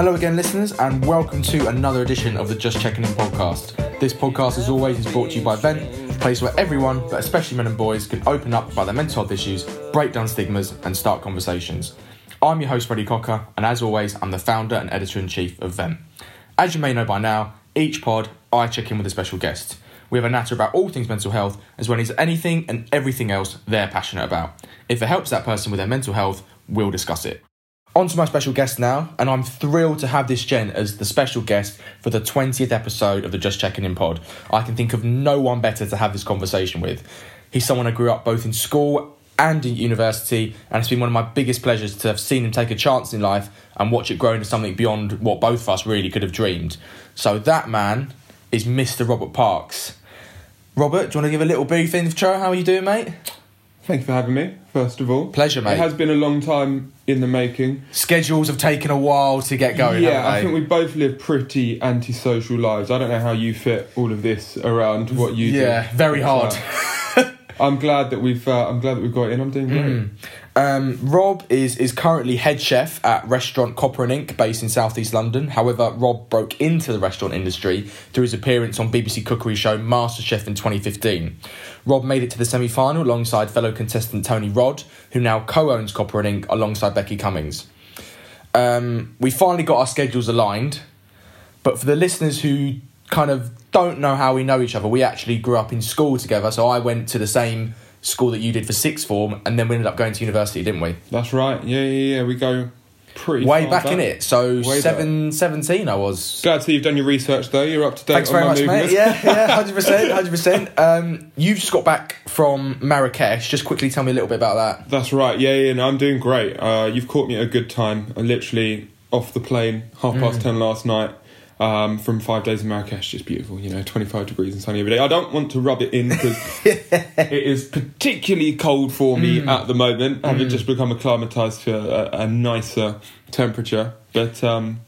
Hello again, listeners, and welcome to another edition of the Just Checking In podcast. This podcast, as always, is brought to you by Vent, a place where everyone, but especially men and boys, can open up about their mental health issues, break down stigmas, and start conversations. I'm your host, Freddie Cocker, and as always, I'm the founder and editor in chief of Vent. As you may know by now, each pod I check in with a special guest. We have a natter about all things mental health, as well as anything and everything else they're passionate about. If it helps that person with their mental health, we'll discuss it. On to my special guest now, and I'm thrilled to have this gen as the special guest for the 20th episode of the Just Checking In pod. I can think of no one better to have this conversation with. He's someone I grew up both in school and in university, and it's been one of my biggest pleasures to have seen him take a chance in life and watch it grow into something beyond what both of us really could have dreamed. So that man is Mr. Robert Parks. Robert, do you want to give a little brief intro? How are you doing, mate? Thank you for having me, first of all. Pleasure, mate. It has been a long time in the making. Schedules have taken a while to get going. yeah, I think we both live pretty antisocial lives. I don't know how you fit all of this around what you do. Yeah, very hard. Uh, I'm glad that we've uh, I'm glad that we've got in. I'm doing great. Mm. Um, Rob is is currently head chef at restaurant Copper and Ink, based in southeast London. However, Rob broke into the restaurant industry through his appearance on BBC cookery show MasterChef in 2015. Rob made it to the semi final alongside fellow contestant Tony Rodd, who now co owns Copper and Ink alongside Becky Cummings. Um, we finally got our schedules aligned, but for the listeners who kind of don't know how we know each other, we actually grew up in school together. So I went to the same school that you did for sixth form, and then we ended up going to university, didn't we? That's right. Yeah, yeah, yeah. We go pretty Way far back, in it. So Way seven, 17 I was. Glad to see you've done your research though. You're up to date Thanks on very my much, movement. mate. Yeah, yeah, hundred percent, hundred percent. Um, you've just got back from Marrakesh. Just quickly tell me a little bit about that. That's right. Yeah, yeah. No, I'm doing great. Uh, you've caught me at a good time. I literally off the plane half past Mm. ten last night. Um, from five days in Marrakesh, just beautiful. You know, 25 degrees and sunny every day. I don't want to rub it in because it is particularly cold for me Mm. at the moment, having just become acclimatized to a, a nicer temperature. But um,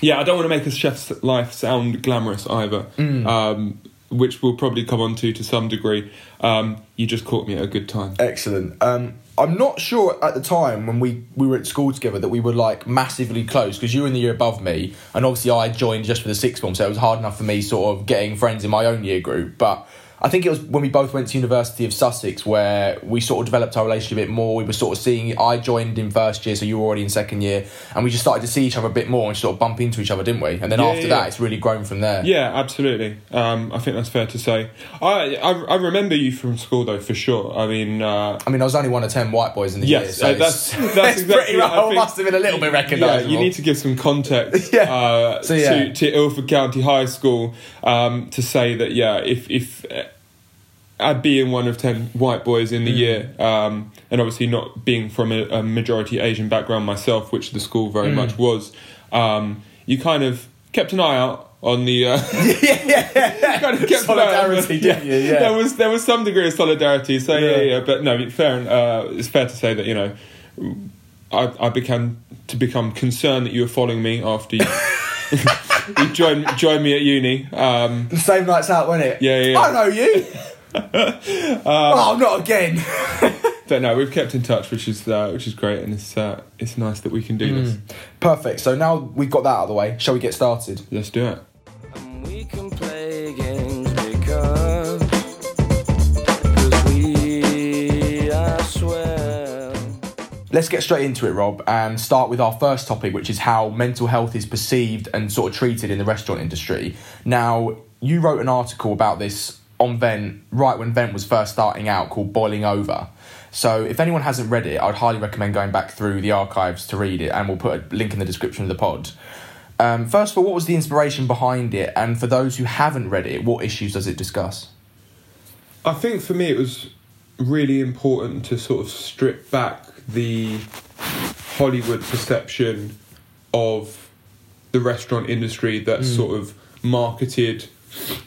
yeah, I don't want to make a chef's life sound glamorous either, Mm. um, which we'll probably come on to to some degree. Um, you just caught me at a good time. Excellent. Um, I'm not sure at the time when we, we were at school together that we were like massively close because you were in the year above me, and obviously I joined just for the sixth form, so it was hard enough for me sort of getting friends in my own year group. But I think it was when we both went to University of Sussex where we sort of developed our relationship a bit more. We were sort of seeing. I joined in first year, so you were already in second year, and we just started to see each other a bit more and sort of bump into each other, didn't we? And then Yeah, after yeah. that, it's really grown from there. Yeah, absolutely. Um, I think that's fair to say. I, I I remember you from school though, for sure. I mean, uh, I mean, I was only one of ten white boys in the year, yes, so uh, that's that's exactly. I, think- must have been a little bit Yeah, recognisable. you need to give some context Yeah. uh, So, yeah. to, to Ilford County High School um, to say that yeah, if if I'd being one of ten white boys in the Mm. year, um, and obviously not being from a, a majority Asian background myself, which the school very Mm. much was, um, you kind of kept an eye out on the. Uh, kind of kept out Solidarity, didn't you? Yeah. there was there was some degree of solidarity. So yeah, Yeah. yeah, but no, fair. Uh, it's fair to say that you know, I I began to become concerned that you were following me after you, you joined joined me at uni. Um, The same nights out, wasn't it? Yeah, yeah, yeah. I know you. Oh, not again. don't know. We've kept in touch, which is uh, which is great, and it's uh, it's nice that we can do this. Perfect. So now we've got that out of the way. Shall we get started? Let's do it. And we can play games because, because we are swell. Let's get straight into it, Rob, and start with our first topic, which is how mental health is perceived and sort of treated in the restaurant industry. Now, you wrote an article about this on Vent right when Vent was first starting out called Boiling Over. So, if anyone hasn't read it, I'd highly recommend going back through the archives to read it, and we'll put a link in the description of the pod. Um, first of all, what was the inspiration behind it? And for those who haven't read it, what issues does it discuss? I think for me it was really important to sort of strip back the Hollywood perception of the restaurant industry that's sort of marketed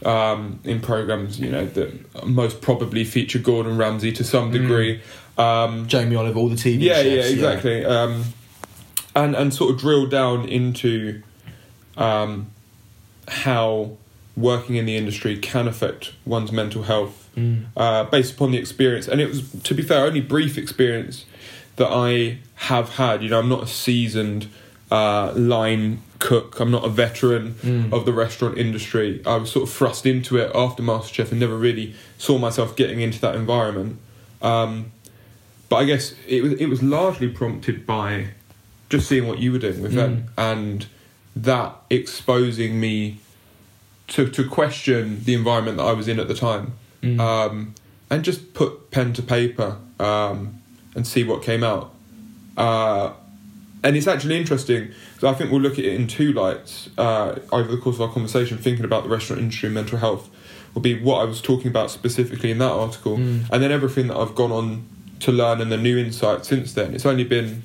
um, in programs, you know, that most probably feature Gordon Ramsay to some degree. Um, Jamie Oliver, all the TV yeah, chefs, yeah, exactly. Um, and and sort of drill down into um, how working in the industry can affect one's mental health Mm. uh, based upon the experience. And it was, to be fair, only brief experience that I have had. You know, I'm not a seasoned uh, line cook. I'm not a veteran Mm. of the restaurant industry. I was sort of thrust into it after MasterChef and never really saw myself getting into that environment. Um, but I guess it was it was largely prompted by just seeing what you were doing with them and that exposing me to to question the environment that I was in at the time, Mm. um, and just put pen to paper um, and see what came out. Uh, and it's actually interesting because I think we'll look at it in two lights uh, over the course of our conversation, thinking about the restaurant industry and mental health. Will be what I was talking about specifically in that article, Mm. and then everything that I've gone on to learn and the new insight since then. It's only been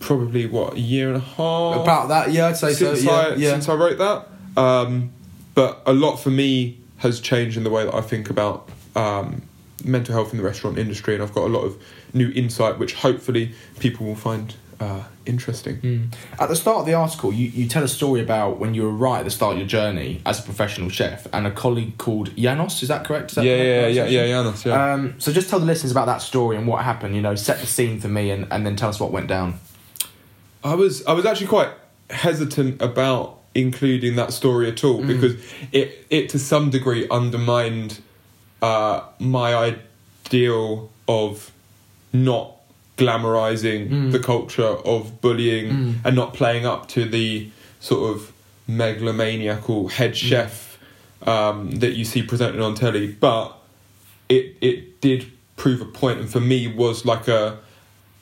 probably what a year and a half About that, yeah, I'd say since so. Yeah, I yeah. since I wrote that. Um, but a lot for me has changed in the way that I think about um, mental health in the restaurant industry, and I've got a lot of new insight, which hopefully people will find uh, interesting. Mm. At the start of the article, you, you tell a story about when you were right at the start of your journey as a professional chef and a colleague called Janos, is that correct? Is that Yeah, the yeah, yeah, yeah, Janos, yeah. Um, so just tell the listeners about that story and what happened, you know, set the scene for me and, and then tell us what went down. I was I was actually quite hesitant about including that story at all because it it to some degree undermined uh, my ideal of not glamorizing Mm. the culture of bullying Mm. and not playing up to the sort of megalomaniacal head chef um, that you see presented on telly, but it it did prove a point, and for me was like a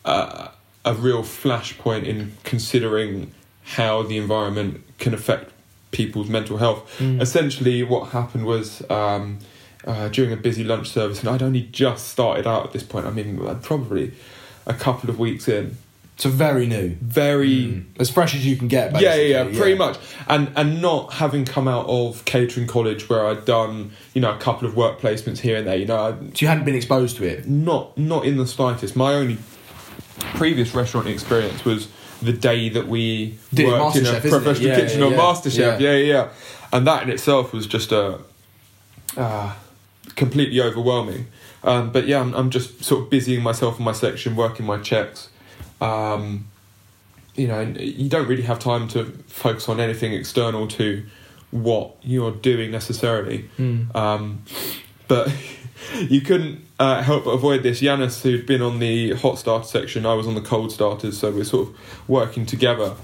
a, a real flashpoint in considering how the environment can affect people's mental health. Mm. Essentially, what happened was um, uh, during a busy lunch service, and I'd only just started out at this point. I mean, I'd probably a couple of weeks in. So very new. Very Mm. As fresh as you can get, yeah, basically. yeah, yeah, pretty much. And and not having come out of catering college where I'd done you know a couple of work placements here and there. You know, I, So you hadn't been exposed to it. not not in the slightest. My only previous restaurant experience was the day that we Did worked in MasterChef, a isn't professional Yeah, kitchen yeah, on yeah. MasterChef. Yeah. Yeah. yeah, yeah, and that in itself was just a uh, completely overwhelming. Um, but yeah, I'm, I'm just sort of busying myself in my section, working my checks. Um, you know, you don't really have time to focus on anything external to what you're doing necessarily. Mm. Um, but you couldn't uh, help but avoid this. Yanis, who'd been on the hot starter section, I was on the cold starters, so we're sort of working together.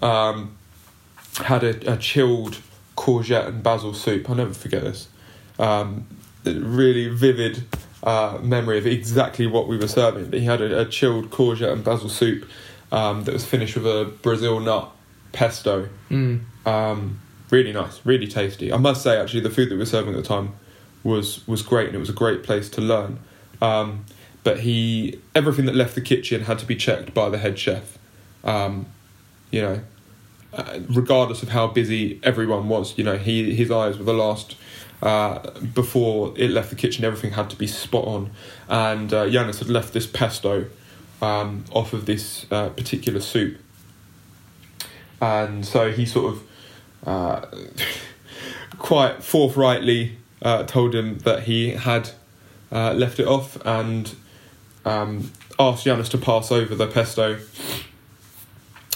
Um, had a, a chilled courgette and basil soup. I'll never forget this. Um, really vivid uh, memory of exactly what we were serving. But he had a, a chilled courgette and basil soup um, that was finished with a Brazil nut pesto. Mm. Um, really nice, really tasty. I must say, actually, the food that we were serving at the time was was great, and it was a great place to learn. Um, but he, everything that left the kitchen had to be checked by the head chef. Um, you know, uh, regardless of how busy everyone was, you know, he his eyes were the last. Uh, before it left the kitchen, everything had to be spot on, and uh, Yanis had left this pesto um, off of this uh, particular soup, and so he sort of uh, quite forthrightly uh, told him that he had uh, left it off and um, asked Yanis to pass over the pesto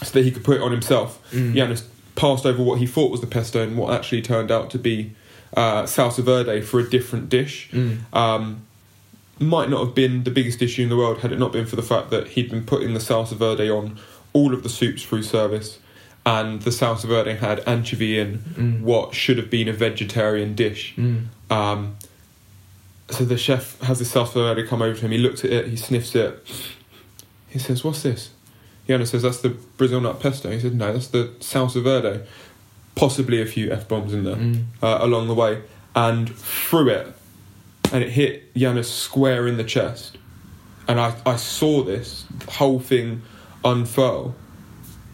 so that he could put it on himself. Mm. Passed over what he thought was the pesto and what actually turned out to be uh, salsa verde for a different dish. Mm. Um, might not have been the biggest issue in the world had it not been for the fact that he'd been putting the salsa verde on all of the soups through service, and the salsa verde had anchovy in Mm. what should have been a vegetarian dish. Mm. Um, so the chef has the salsa verde come over to him. He looks at it, he sniffs it. He says, "What's this?" Yana says, "That's the Brazil nut pesto." He said, "No, that's the salsa verde." Possibly a few f bombs in there Mm. uh, along the way, and threw it, and it hit Yanis square in the chest. And I, I saw this whole thing unfurl,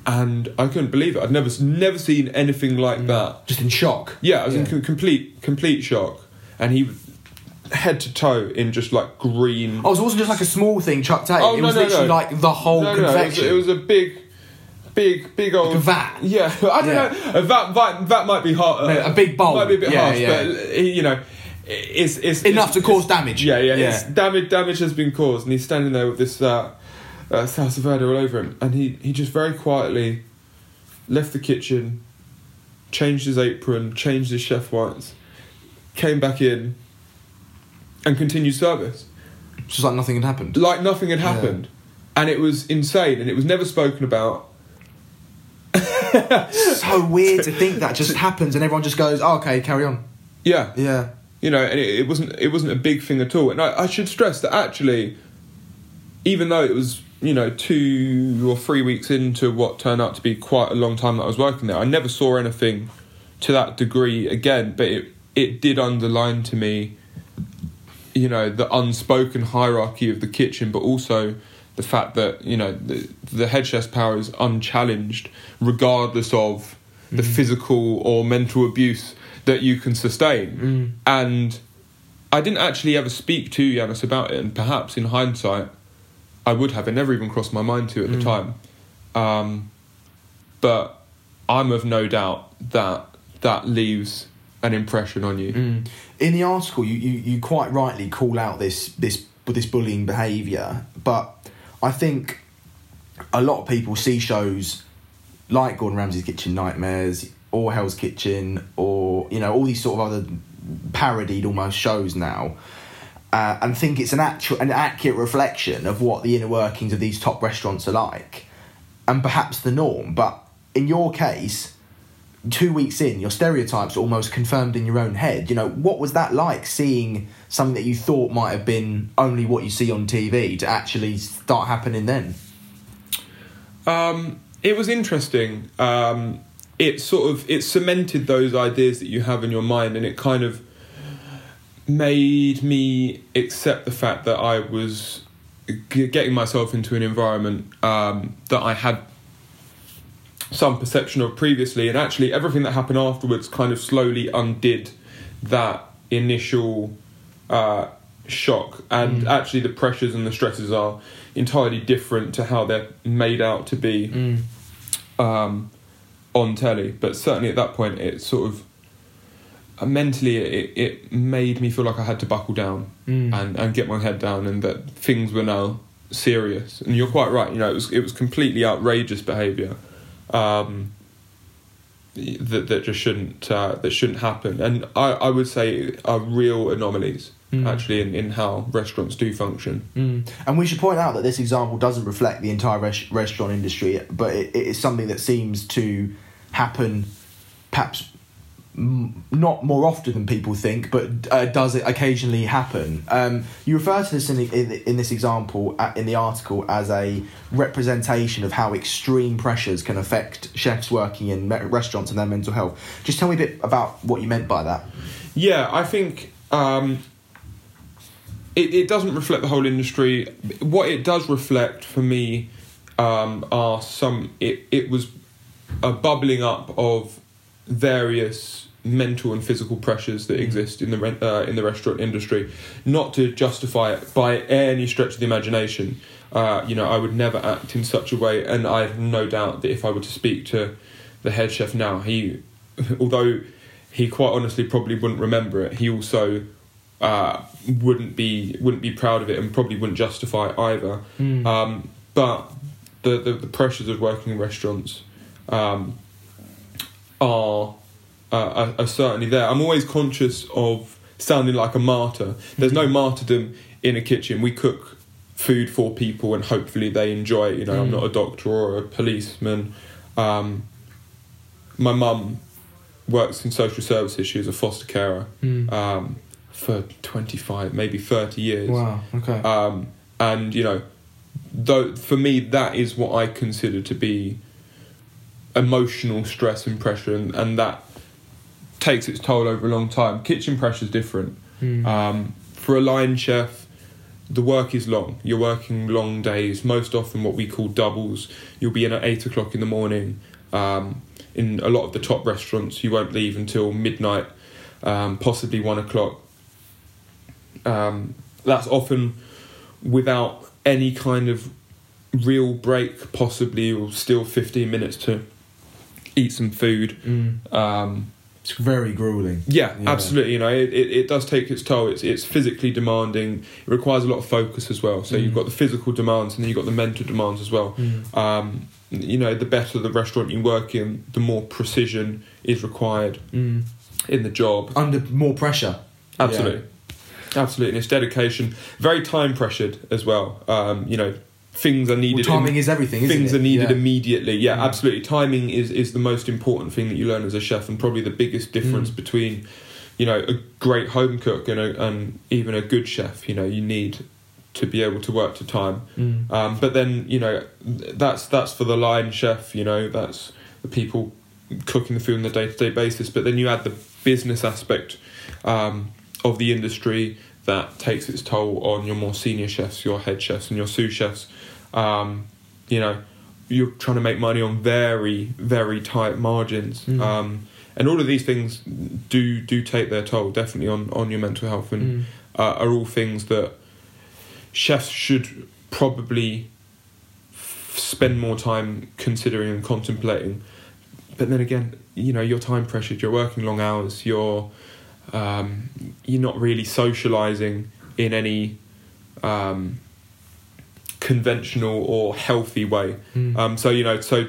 and I couldn't believe it. I'd never never seen anything like that. Just in shock. Yeah, I was in com- complete complete shock, and he head to toe in just like green. Oh, it wasn't just like a small thing chucked at. Oh, it no, was no, literally no. like the whole No, no, it was, confection. it was a big, big, big old Like a vat. Yeah, I don't Yeah. know. A vat, vat, vat might be hard. A big bowl. might be a bit Yeah, harsh, yeah. but you know, it's it's Enough it's- to cause damage. Yeah, yeah. Yeah. Damage, damage has been caused, and he's standing there with this uh, uh, salsa verde all over him, and he he just very quietly left the kitchen, changed his apron, changed his chef whites, came back in, and continued service just like nothing had happened. like nothing had happened, and it was insane, and it was never spoken about. so weird to think that just happens and everyone just goes, oh, okay, carry on. Yeah, Yeah. you know, and it, it wasn't it wasn't a big thing at all. And I, I should stress that actually, even though it was you know two or three weeks into what turned out to be quite a long time that I was working there, I never saw anything to that degree again. But it it did underline to me, you know, the unspoken hierarchy of the kitchen, but also the fact that you know the, the head chef's power is unchallenged, regardless of the physical or mental abuse that you can sustain. And I didn't actually ever speak to Yanis about it, and perhaps in hindsight, I would have. It never even crossed my mind to at the time. Um, but I'm of no doubt that that leaves an impression on you. Mm. In the article, you, you, you quite rightly call out this this this bullying behaviour, but I think a lot of people see shows like Gordon Ramsay's Kitchen Nightmares or Hell's Kitchen or you know all these sort of other parodied almost shows now. Uh, and think it's an actual an accurate reflection of what the inner workings of these top restaurants are like, and perhaps the norm. But in your case, two weeks in, your stereotypes almost confirmed in your own head. You know, what was that like seeing something that you thought might have been only what you see on TV to actually start happening then? Um, it was interesting. Um, it sort of it cemented those ideas that you have in your mind, and it kind of made me accept the fact that I was g- getting myself into an environment um, that I had some perception of previously, and actually everything that happened afterwards kind of slowly undid that initial uh, shock. And actually, the pressures and the stresses are entirely different to how they're made out to be um, on telly. But certainly at that point, it sort of uh, mentally it, it made me feel like I had to buckle down and, and get my head down, and that things were now serious. And you're quite right. You know, it was it was completely outrageous behaviour. Um, that, that just shouldn't uh, that shouldn't happen, and I, I would say are real anomalies actually in, in how restaurants do function. Mm. And we should point out that this example doesn't reflect the entire res- restaurant industry, but it, it is something that seems to happen perhaps m- not more often than people think, but uh, does it occasionally happen? Um, you refer to this in, the, in, in this example uh, in the article as a representation of how extreme pressures can affect chefs working in me- restaurants and their mental health. Just tell me a bit about what you meant by that. Yeah, I think um, it, it doesn't reflect the whole industry. What it does reflect for me um, are some. It, it was a bubbling up of various mental and physical pressures that exist in the uh, in the restaurant industry. Not to justify it by any stretch of the imagination. Uh, you know, I would never act in such a way, and I have no doubt that if I were to speak to the head chef now, he, although he quite honestly probably wouldn't remember it, he also uh, wouldn't be wouldn't be proud of it and probably wouldn't justify it either. Um, but the, the the pressures of working in restaurants um, are, uh, are are certainly there. I'm always conscious of sounding like a martyr. There's no martyrdom in a kitchen. We cook food for people and hopefully they enjoy it. You know, I'm not a doctor or a policeman. Um, my mum works in social services. She was a foster carer um, for 25, maybe 30 years. Wow, okay. Um, and you know, though for me that is what I consider to be emotional stress and pressure, and, and that takes its toll over a long time. Kitchen pressure is different. Um, for a line chef, the work is long. You're working long days, most often what we call doubles. You'll be in at eight o'clock in the morning. Um, in a lot of the top restaurants, you won't leave until midnight, um, possibly one o'clock. Um, that's often without any kind of real break, possibly, or still 15 minutes to eat some food. Mm. Um, It's very grueling. yeah, Yeah. absolutely. You know, it, it, it does take its toll. It's it's physically demanding. It requires a lot of focus as well. So Mm. you've got the physical demands and then you've got the mental demands as well. Mm. Um, you know, the better the restaurant you work in, the more precision is required Mm. in the job. Under more pressure. Absolutely, absolutely. And it's dedication. Very time pressured as well. Um, you know, things are Well, needed. timing im- is everything, isn't things are needed Yeah. immediately. Yeah, Mm. absolutely. Timing is is the most important thing that you learn as a chef, and probably the biggest difference Mm. between, you know, a great home cook and a, and even a good chef. You know, you need to be able to work to time. Mm. Um, but then you know, that's that's for the line chef. You know, that's the people cooking the food on a day to day basis. But then you add the business aspect um, of the industry that takes its toll on your more senior chefs, your head chefs, and your sous chefs. Um, you know, you're trying to make money on very very tight margins. Mm. Um, and all of these things do do take their toll, definitely on, on your mental health, and Mm. uh, are all things that chefs should probably f- spend more time considering and contemplating. But then again, you know, you're time pressured. You're working long hours. You're um, you're not really socializing in any um, conventional or healthy way. Mm. Um, so you know, so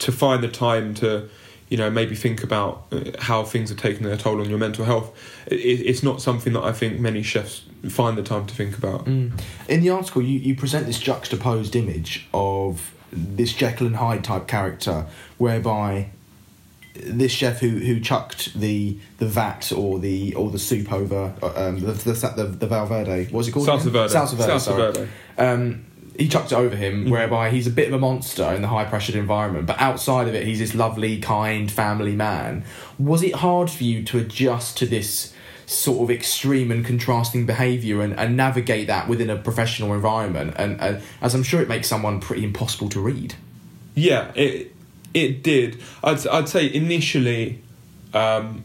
to find the time to, you know, maybe think about uh, how things are taking their toll on your mental health, it, it's not something that I think many chefs find the time to think about. Mm. In the article, you, you present this juxtaposed image of this Jekyll and Hyde type character, whereby this chef who, who chucked the the vat or the or the soup over uh, um, the, the the the Valverde, what's it called? Salsa verde. Salsa verde. Salsa verde. Um, he chucked it over him, Mhm. whereby he's a bit of a monster in the high pressured environment, but outside of it, he's this lovely, kind, family man. Was it hard for you to adjust to this sort of extreme and contrasting behaviour and, and navigate that within a professional environment? And uh, as I'm sure it makes someone pretty impossible to read. Yeah, it it did. I'd I'd say initially, um,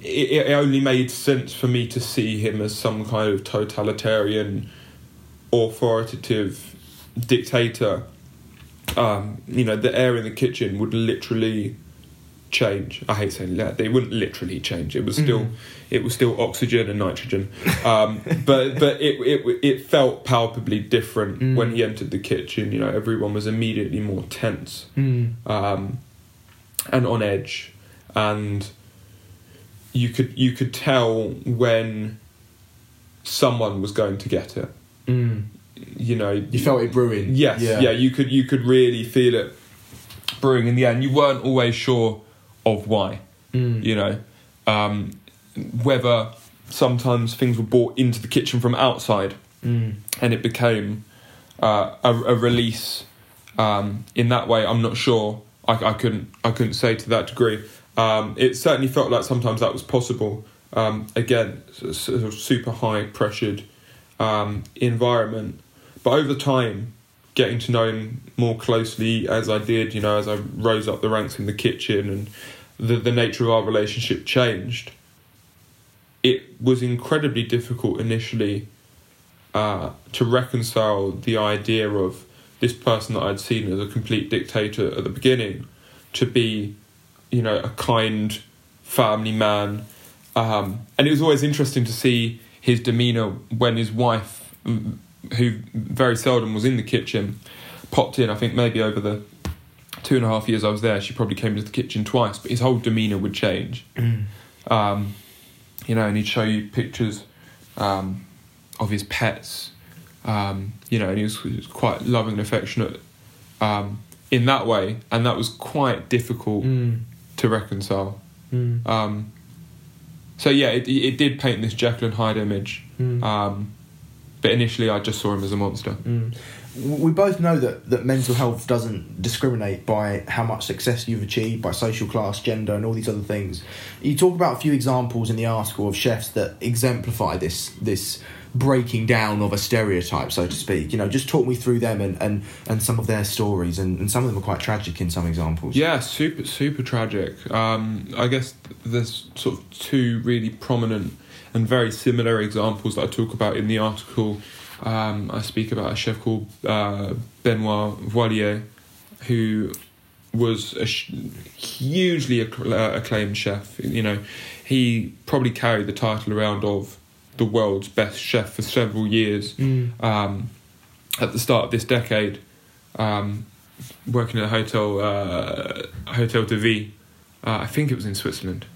it, it only made sense for me to see him as some kind of totalitarian, authoritative dictator. Um, you know, the air in the kitchen would literally change. I hate saying that. They wouldn't literally change. It was still, Mhm. it was still oxygen and nitrogen. Um, but but it, it it felt palpably different Mm. when he entered the kitchen. You know, everyone was immediately more tense Mm. um, and on edge, and you could you could tell when someone was going to get it. Mm. You know, You felt it brewing. Yes, yeah. you could you could really feel it brewing in the end. You weren't always sure of why. Mm. You know, um, whether sometimes things were brought into the kitchen from outside Mm. and it became uh, a, a release um, in that way. I'm not sure. I, I couldn't. I couldn't say to that degree. Um, it certainly felt like sometimes that was possible. Um, again, sort of super high pressured um, environment, but over time, getting to know him more closely as I did, you know, as I rose up the ranks in the kitchen and the the nature of our relationship changed. It was incredibly difficult initially uh, to reconcile the idea of this person that I'd seen as a complete dictator at the beginning to be, you know, a kind family man. Um, and it was always interesting to see his demeanour when his wife, who very seldom was in the kitchen, popped in. I think maybe over the two and a half years I was there, she probably came to the kitchen twice, but his whole demeanour would change. Mm. Um, you know, and he'd show you pictures um, of his pets. Um, you know, and he was, he was quite loving and affectionate um, in that way, and that was quite difficult Mm. to reconcile. Mm. Um, so yeah, it, it did paint this Jekyll and Hyde image, Mm. um, but initially I just saw him as a monster. We both know that, that mental health doesn't discriminate by how much success you've achieved, by social class, gender, and all these other things. You talk about a few examples in the article of chefs that exemplify this this breaking down of a stereotype, so to speak. You know, just talk me through them and, and, and some of their stories, and, and some of them are quite tragic in some examples. Yeah, super super tragic. Um, I guess there's sort of two really prominent and very similar examples that I talk about in the article. Um, I speak about a chef called uh, Benoit Violier, who was a sh- hugely acc- uh, acclaimed chef. You know, he probably carried the title around of the world's best chef for several years. Mm. Um, at the start of this decade, um, working at a hotel, uh, Hotel de Ville, uh, I think it was in Switzerland.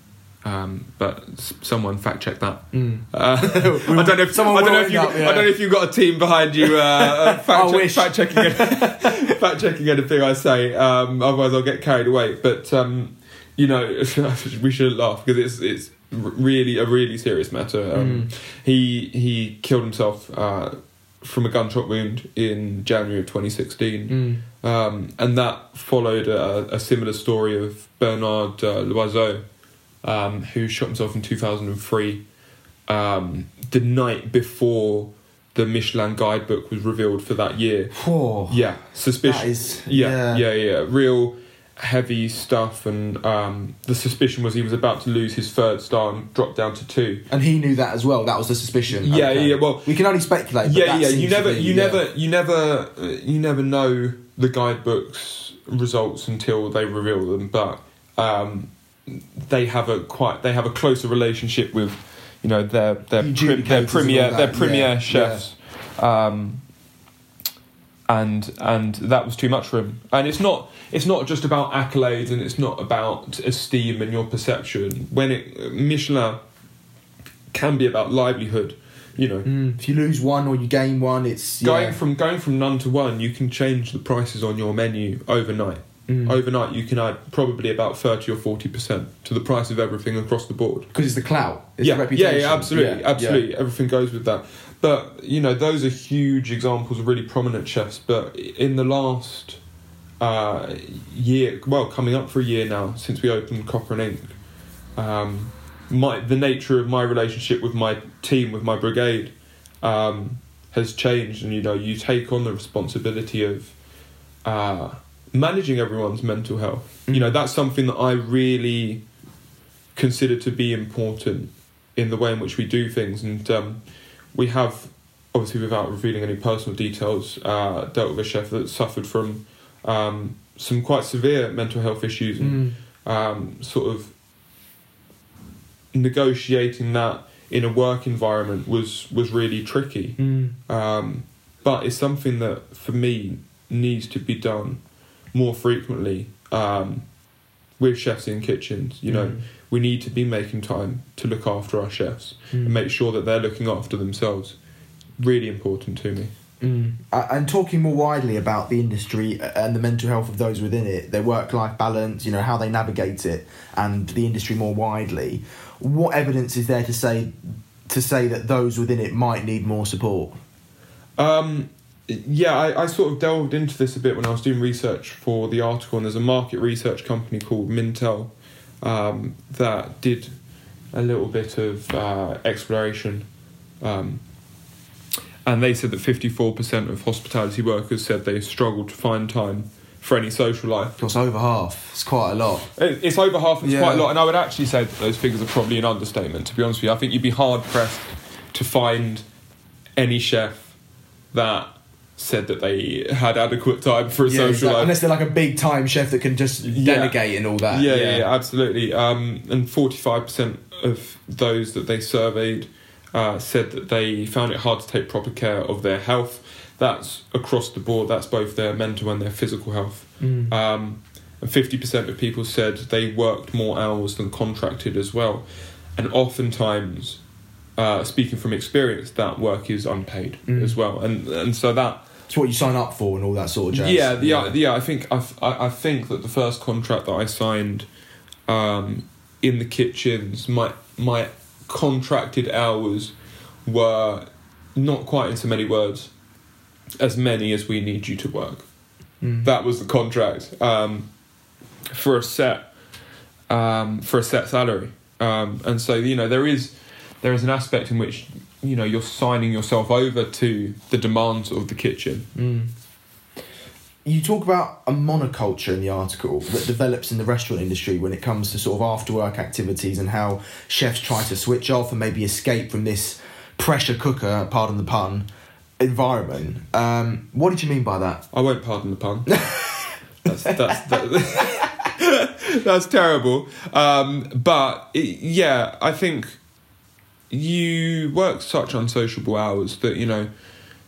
Um, but s- someone fact check that. Mm. Uh, I don't know if Someone I don't know if you up, yeah. I don't know if you've got a team behind you uh, uh, fact, I check, fact checking fact checking anything I say. Um, otherwise, I'll get carried away. But um, you know, we shouldn't laugh because it's it's really a really serious matter. Um, Mm. He he killed himself uh, from a gunshot wound in January of 2016. Mm. Um, and that followed a, a similar story of Bernard uh, Loiseau, um, who shot himself in 2003, um, the night before the Michelin guidebook was revealed for that year. Whoa. Yeah, suspicion. Is. yeah, yeah, yeah, Real heavy stuff, and um, the suspicion was he was about to lose his third star and drop down to two. And he knew that as well. That was the suspicion. Yeah, yeah, well- we can only speculate. Yeah, yeah. You never, be, you yeah. never, you never, uh, you never know the guidebook's results until they reveal them. But um, they have a quite, they have a closer relationship with, you know, their their prim, their premier their premier yeah, chefs. Um, and and that was too much for him. And it's not it's not just about accolades and it's not about esteem and your perception. When it Michelin can be about livelihood, you know. Mm, if you lose one or you gain one, it's Going yeah. from going from none to one, you can change the prices on your menu overnight. Mm. Overnight, you can add probably about thirty or forty percent to the price of everything across the board. because it's the clout. It's yeah, the reputation. yeah, yeah, absolutely, Yeah, absolutely. Everything goes with that. But you know, those are huge examples of really prominent chefs. But in the last uh, year, well, coming up for a year now since we opened Copper and Ink, um, my the nature of my relationship with my team, with my brigade, um, has changed, and you know, you take on the responsibility of. Uh, managing everyone's mental health you know that's something that i really consider to be important in the way in which we do things. And um, we have, obviously, without revealing any personal details, uh, dealt with a chef that suffered from um, some quite severe mental health issues and Mm. um, sort of negotiating that in a work environment was was really tricky. Mm. Um, but it's something that for me needs to be done more frequently um, with chefs in kitchens. You know, Mm. we need to be making time to look after our chefs Mm. and make sure that they're looking after themselves. Really important to me. Mm. Uh, and talking more widely about the industry and the mental health of those within it, their work-life balance, you know, how they navigate it, and the industry more widely. What evidence is there to say to say that those within it might need more support? Um, yeah, I, I sort of delved into this a bit when I was doing research for the article, and there's a market research company called Mintel um, that did a little bit of uh, exploration. Um, and they said that 54% of hospitality workers said they struggled to find time for any social life. Course, over half. It's quite a lot. It- It's over half, it's Yeah. quite a lot, and I would actually say that those figures are probably an understatement, to be honest with you. I think you'd be hard pressed to find any chef that said that they had adequate time for a Yeah, social exactly. life. Unless they're like a big time chef that can just Yeah. delegate and all that. yeah, yeah, yeah, absolutely. Um, and 45% of those that they surveyed uh, said that they found it hard to take proper care of their health. That's across the board, that's both their mental and their physical health. Mm. Um, and 50% of people said they worked more hours than contracted as well. And oftentimes, uh, speaking from experience, that work is unpaid Mm. as well. And and so that It's what you sign up for and all that sort of jazz. yeah, the, yeah, yeah. I think I, I I think that the first contract that I signed um, in the kitchens, my my contracted hours were not quite in so many words, as many as we need you to work. Mm. That was the contract um, for a set um, for a set salary, um, and so you know there is there is an aspect in which you know you're signing yourself over to the demands of the kitchen. Mm. You talk about a monoculture in the article that develops in the restaurant industry when it comes to sort of after work activities and how chefs try to switch off and maybe escape from this pressure cooker, pardon the pun, environment. Um, what did you mean by that? I won't pardon the pun. that's that's that, that's terrible. Um, but it, yeah, I think you work such unsociable hours that you know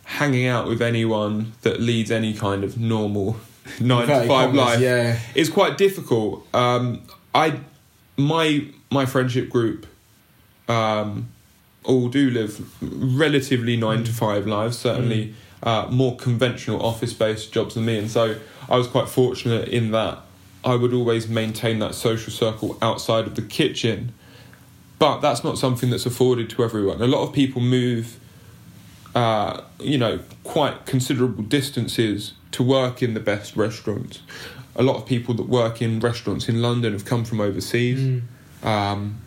hanging out with anyone that leads any kind of normal nine to five commas, life yeah. is quite difficult. Um, I my my friendship group um, all do live relatively nine to five lives, certainly uh, more conventional office based jobs than me. And so I was quite fortunate in that I would always maintain that social circle outside of the kitchen. But that's not something that's afforded to everyone. A lot of people move, uh, you know, quite considerable distances to work in the best restaurants. A lot of people that work in restaurants in London have come from overseas. Um,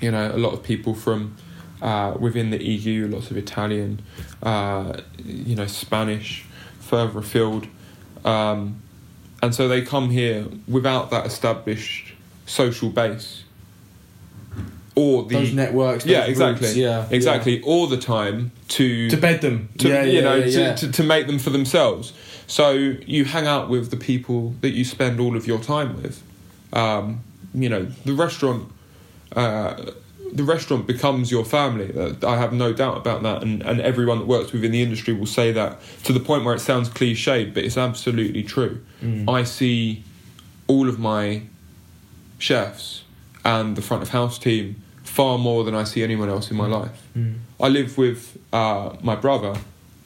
you know, a lot of people from uh, within the EU, lots of Italian, uh, you know, Spanish, further afield. Um, and so they come here without that established social base. Or the Those networks. yeah, exactly, yeah, exactly, all the time to. To bed them. to yeah, you yeah, know yeah, to, yeah. To, to make them for themselves. So you hang out with the people that you spend all of your time with. Um, you know the restaurant. Uh, the restaurant becomes your family. Uh, I have no doubt about that, and, and everyone that works within the industry will say that to the point where it sounds cliched, but it's absolutely true. Mm. I see all of my chefs and the front of house team far more than I see anyone else in my life. Mm. I live with uh, my brother,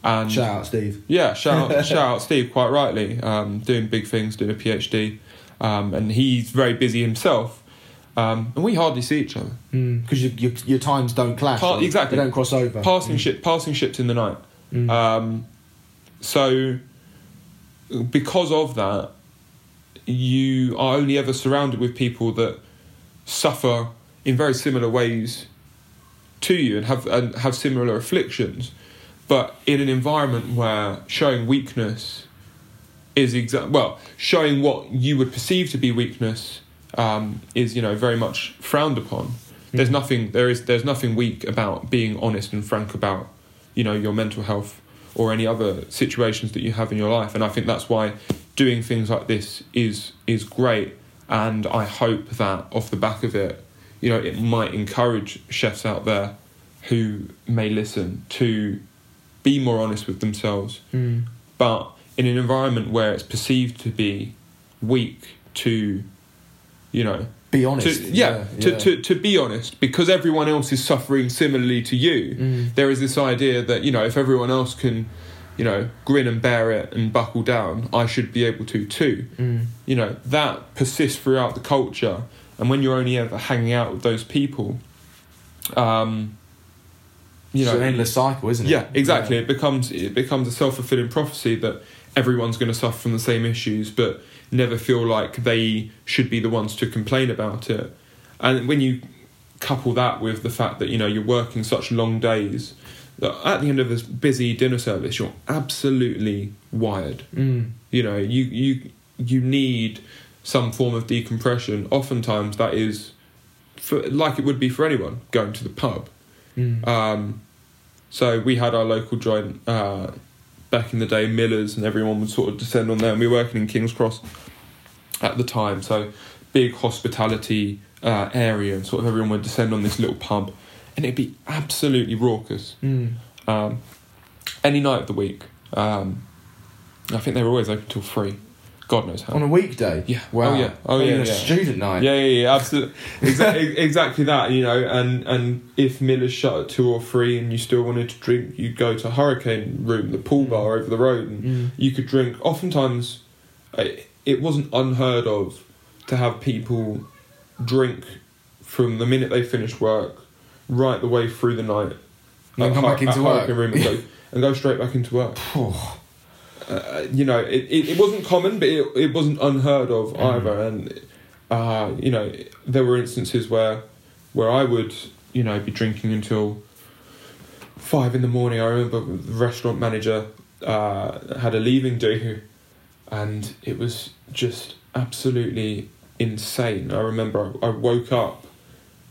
and Shout out, Steve. yeah, shout out, shout out Steve, quite rightly, um, doing big things, doing a PhD, um, and he's very busy himself, um, and we hardly see each other. Because your, your your times don't clash. Pa- exactly. They don't cross over. Passing ship, passing ships in the night. Mm. Um, so, because of that, you are only ever surrounded with people that suffer in very similar ways to you and have and have similar afflictions, but in an environment where showing weakness is exa- well, showing what you would perceive to be weakness um, is you know very much frowned upon. There's nothing there is there's nothing weak about being honest and frank about you know your mental health or any other situations that you have in your life, and I think that's why doing things like this is is great. And I hope that off the back of it, you know, it might encourage chefs out there who may listen to be more honest with themselves Mm. but in an environment where it's perceived to be weak to you know Be honest. to, yeah, to, yeah. To, to be honest because everyone else is suffering similarly to you Mm. there is this idea that you know if everyone else can you know grin and bear it and buckle down i should be able to too Mm. you know that persists throughout the culture and when you're only ever hanging out with those people um you it's know an endless cycle, isn't it? yeah, exactly. It becomes it becomes a self fulfilling prophecy that everyone's going to suffer from the same issues, but never feel like they should be the ones to complain about it. And when you couple that with the fact that you know you're working such long days, that at the end of a busy dinner service, you're absolutely wired. Mm. You know, you you you need some form of decompression. Oftentimes, that is for, like it would be for anyone going to the pub. Mm. Um, so we had our local joint uh, back in the day, Millers, and everyone would sort of descend on there. And we were working in King's Cross at the time, so big hospitality uh, area, and sort of everyone would descend on this little pub, and it'd be absolutely raucous. Mm. Um, any night of the week. Um, I think they were always open till three. God knows how. On a weekday. Yeah. Wow. Oh, yeah. Oh, yeah, yeah. student night. Yeah, yeah, yeah, absolutely. Exactly, exactly that. You know, and and if Miller's shut at two or three, and you still wanted to drink, you'd go to Hurricane Room, the pool bar over the road, and Mm. you could drink. Oftentimes, it, it wasn't unheard of to have people drink from the minute they finished work right the way through the night. And come back into work. Room and go, and go straight back into work. Uh, you know, it, it, it wasn't common, but it, it wasn't unheard of Mm. either. And uh, you know, there were instances where where I would, you know, be drinking until five in the morning. I remember the restaurant manager uh, had a leaving do, and it was just absolutely insane. I remember I, I woke up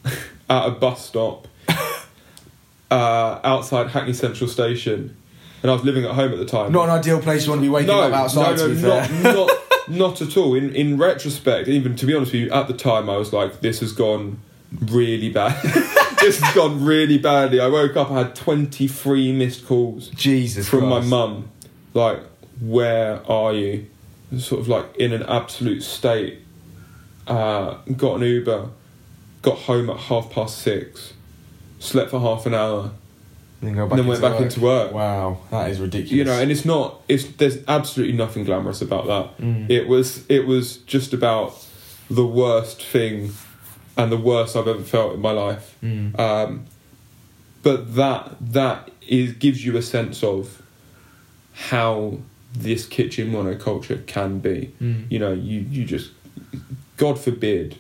at a bus stop uh, outside Hackney Central Station and I was living at home at the time. Not an ideal place you want to be waking up outside. no, no, not, not, not at all. In in retrospect, even to be honest with you, at the time I was like, this has gone really bad. this has gone really badly. I woke up, I had twenty three missed calls Jesus from my mum. Like, where are you? Sort of like in an absolute state. Uh, got an Uber, got home at half past six, slept for half an hour, Then, go and then went back into work. Wow, that is ridiculous. you know and it's not it's there's absolutely nothing glamorous about that Mm. it was it was just about the worst thing and the worst i've ever felt in my life Mm. um, but that that is gives you a sense of how this kitchen monoculture can be Mm. you know you you just god forbid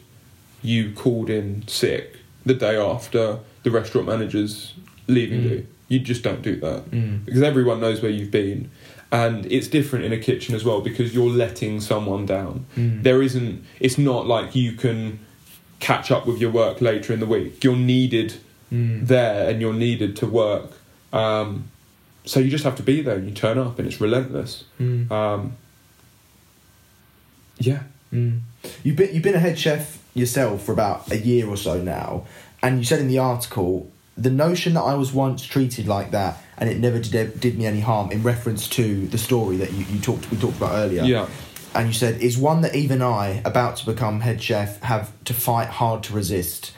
you called in sick the day after the restaurant manager's leaving Mm. you you just don't do that Mm. because everyone knows where you've been and it's different in a kitchen as well because you're letting someone down Mm. there isn't it's not like you can catch up with your work later in the week you're needed Mm. there and you're needed to work um, so you just have to be there and you turn up and it's relentless Mm. um, yeah Mm. You've been you've been a head chef yourself for about a year or so now, and you said in the article the notion that I was once treated like that and it never did, did me any harm in reference to the story that you, you talked we talked about earlier. yeah And you said is one that even I, about to become head chef, have to fight hard to resist.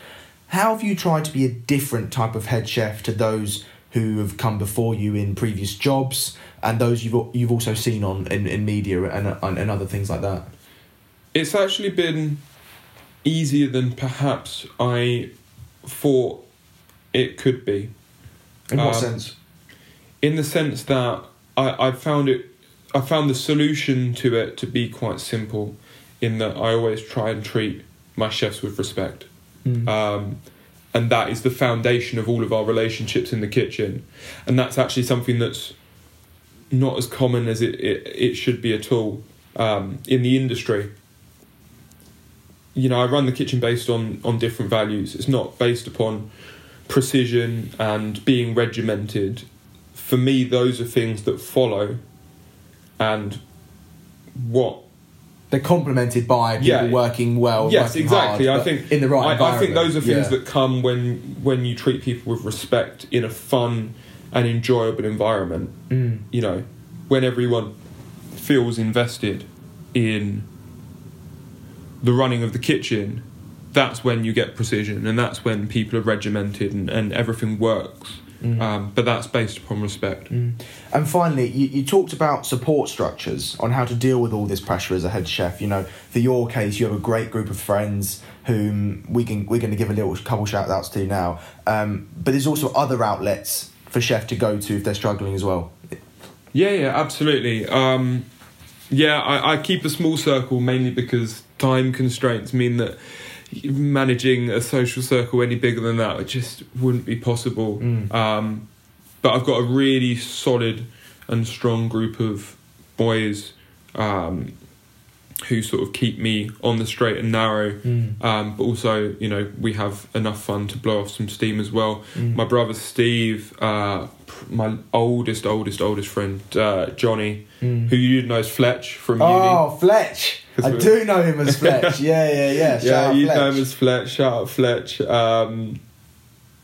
How have you tried to be a different type of head chef to those who have come before you in previous jobs and those you've you've also seen on in, in media and, and and other things like that? it's actually been easier than perhaps I thought it could be. In what Um, sense? in the sense that I, I found it I found the solution to it to be quite simple in that I always try and treat my chefs with respect. Mm. Um, and that is the foundation of all of our relationships in the kitchen. And that's actually something that's not as common as it, it, it should be at all um, in the industry. You know, I run the kitchen based on, on different values. It's not based upon precision and being regimented. For me, those are things that follow. And what They're complemented by people Yeah. working well. yes, working exactly. hard, I think in the right. I, I think those are things Yeah. that come when when you treat people with respect in a fun and enjoyable environment. Mm. You know, when everyone feels invested in the running of the kitchen, that's when you get precision, and that's when people are regimented and, and everything works. Mm. Um, but that's based upon respect. Mm. And finally, you, you talked about support structures on how to deal with all this pressure as a head chef. You know, for your case, you have a great group of friends whom we can we're going to give a little couple shout outs to now. Um, but there's also other outlets for chef to go to if they're struggling as well. Yeah, yeah, absolutely. Um, yeah, I, I keep a small circle mainly because time constraints mean that managing a social circle any bigger than that it just wouldn't be possible. Mm. Um, but I've got a really solid and strong group of boys um, who sort of keep me on the straight and narrow. Mm. Um, but also, you know, we have enough fun to blow off some steam as well. Mm. My brother Steve, uh, my oldest, oldest, oldest friend uh, Johnny, Mm. who you know as Fletch from uni. Oh, Fletch! I do know him as Fletch. Yeah, yeah, yeah. Shout yeah, you Fletch. know him as Fletch. Shout out Fletch. Um,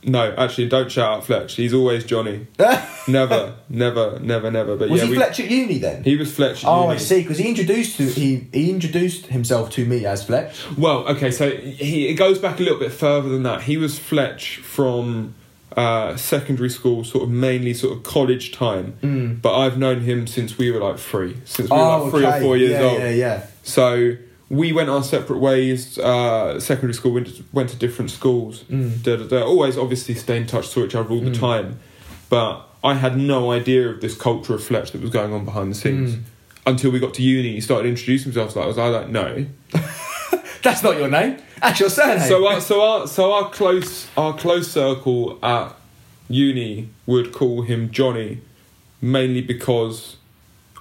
no, actually, don't shout out Fletch. He's always Johnny. Never, never, never, never. But was yeah, he we- Fletch at uni then? He was Fletch. at oh, uni. I see. Because he introduced to he he introduced himself to me as Fletch. Well, okay, so he it goes back a little bit further than that. He was Fletch from uh, secondary school, sort of mainly sort of college time. Mm. But I've known him since we were like three, since we were Oh, like three okay. or four years yeah, old. Yeah, yeah. So we went our separate ways. Uh, secondary school went to, went to different schools. Mm. Da, da, da. Always, obviously, stay in touch, saw each other all the Mm. time. But I had no idea of this culture of Fletch that was going on behind the scenes Mm. until we got to uni. He started introducing himself. Like I was like, no. That's not your name. That's your surname. So our, so our so our close our close circle at uni would call him Johnny, mainly because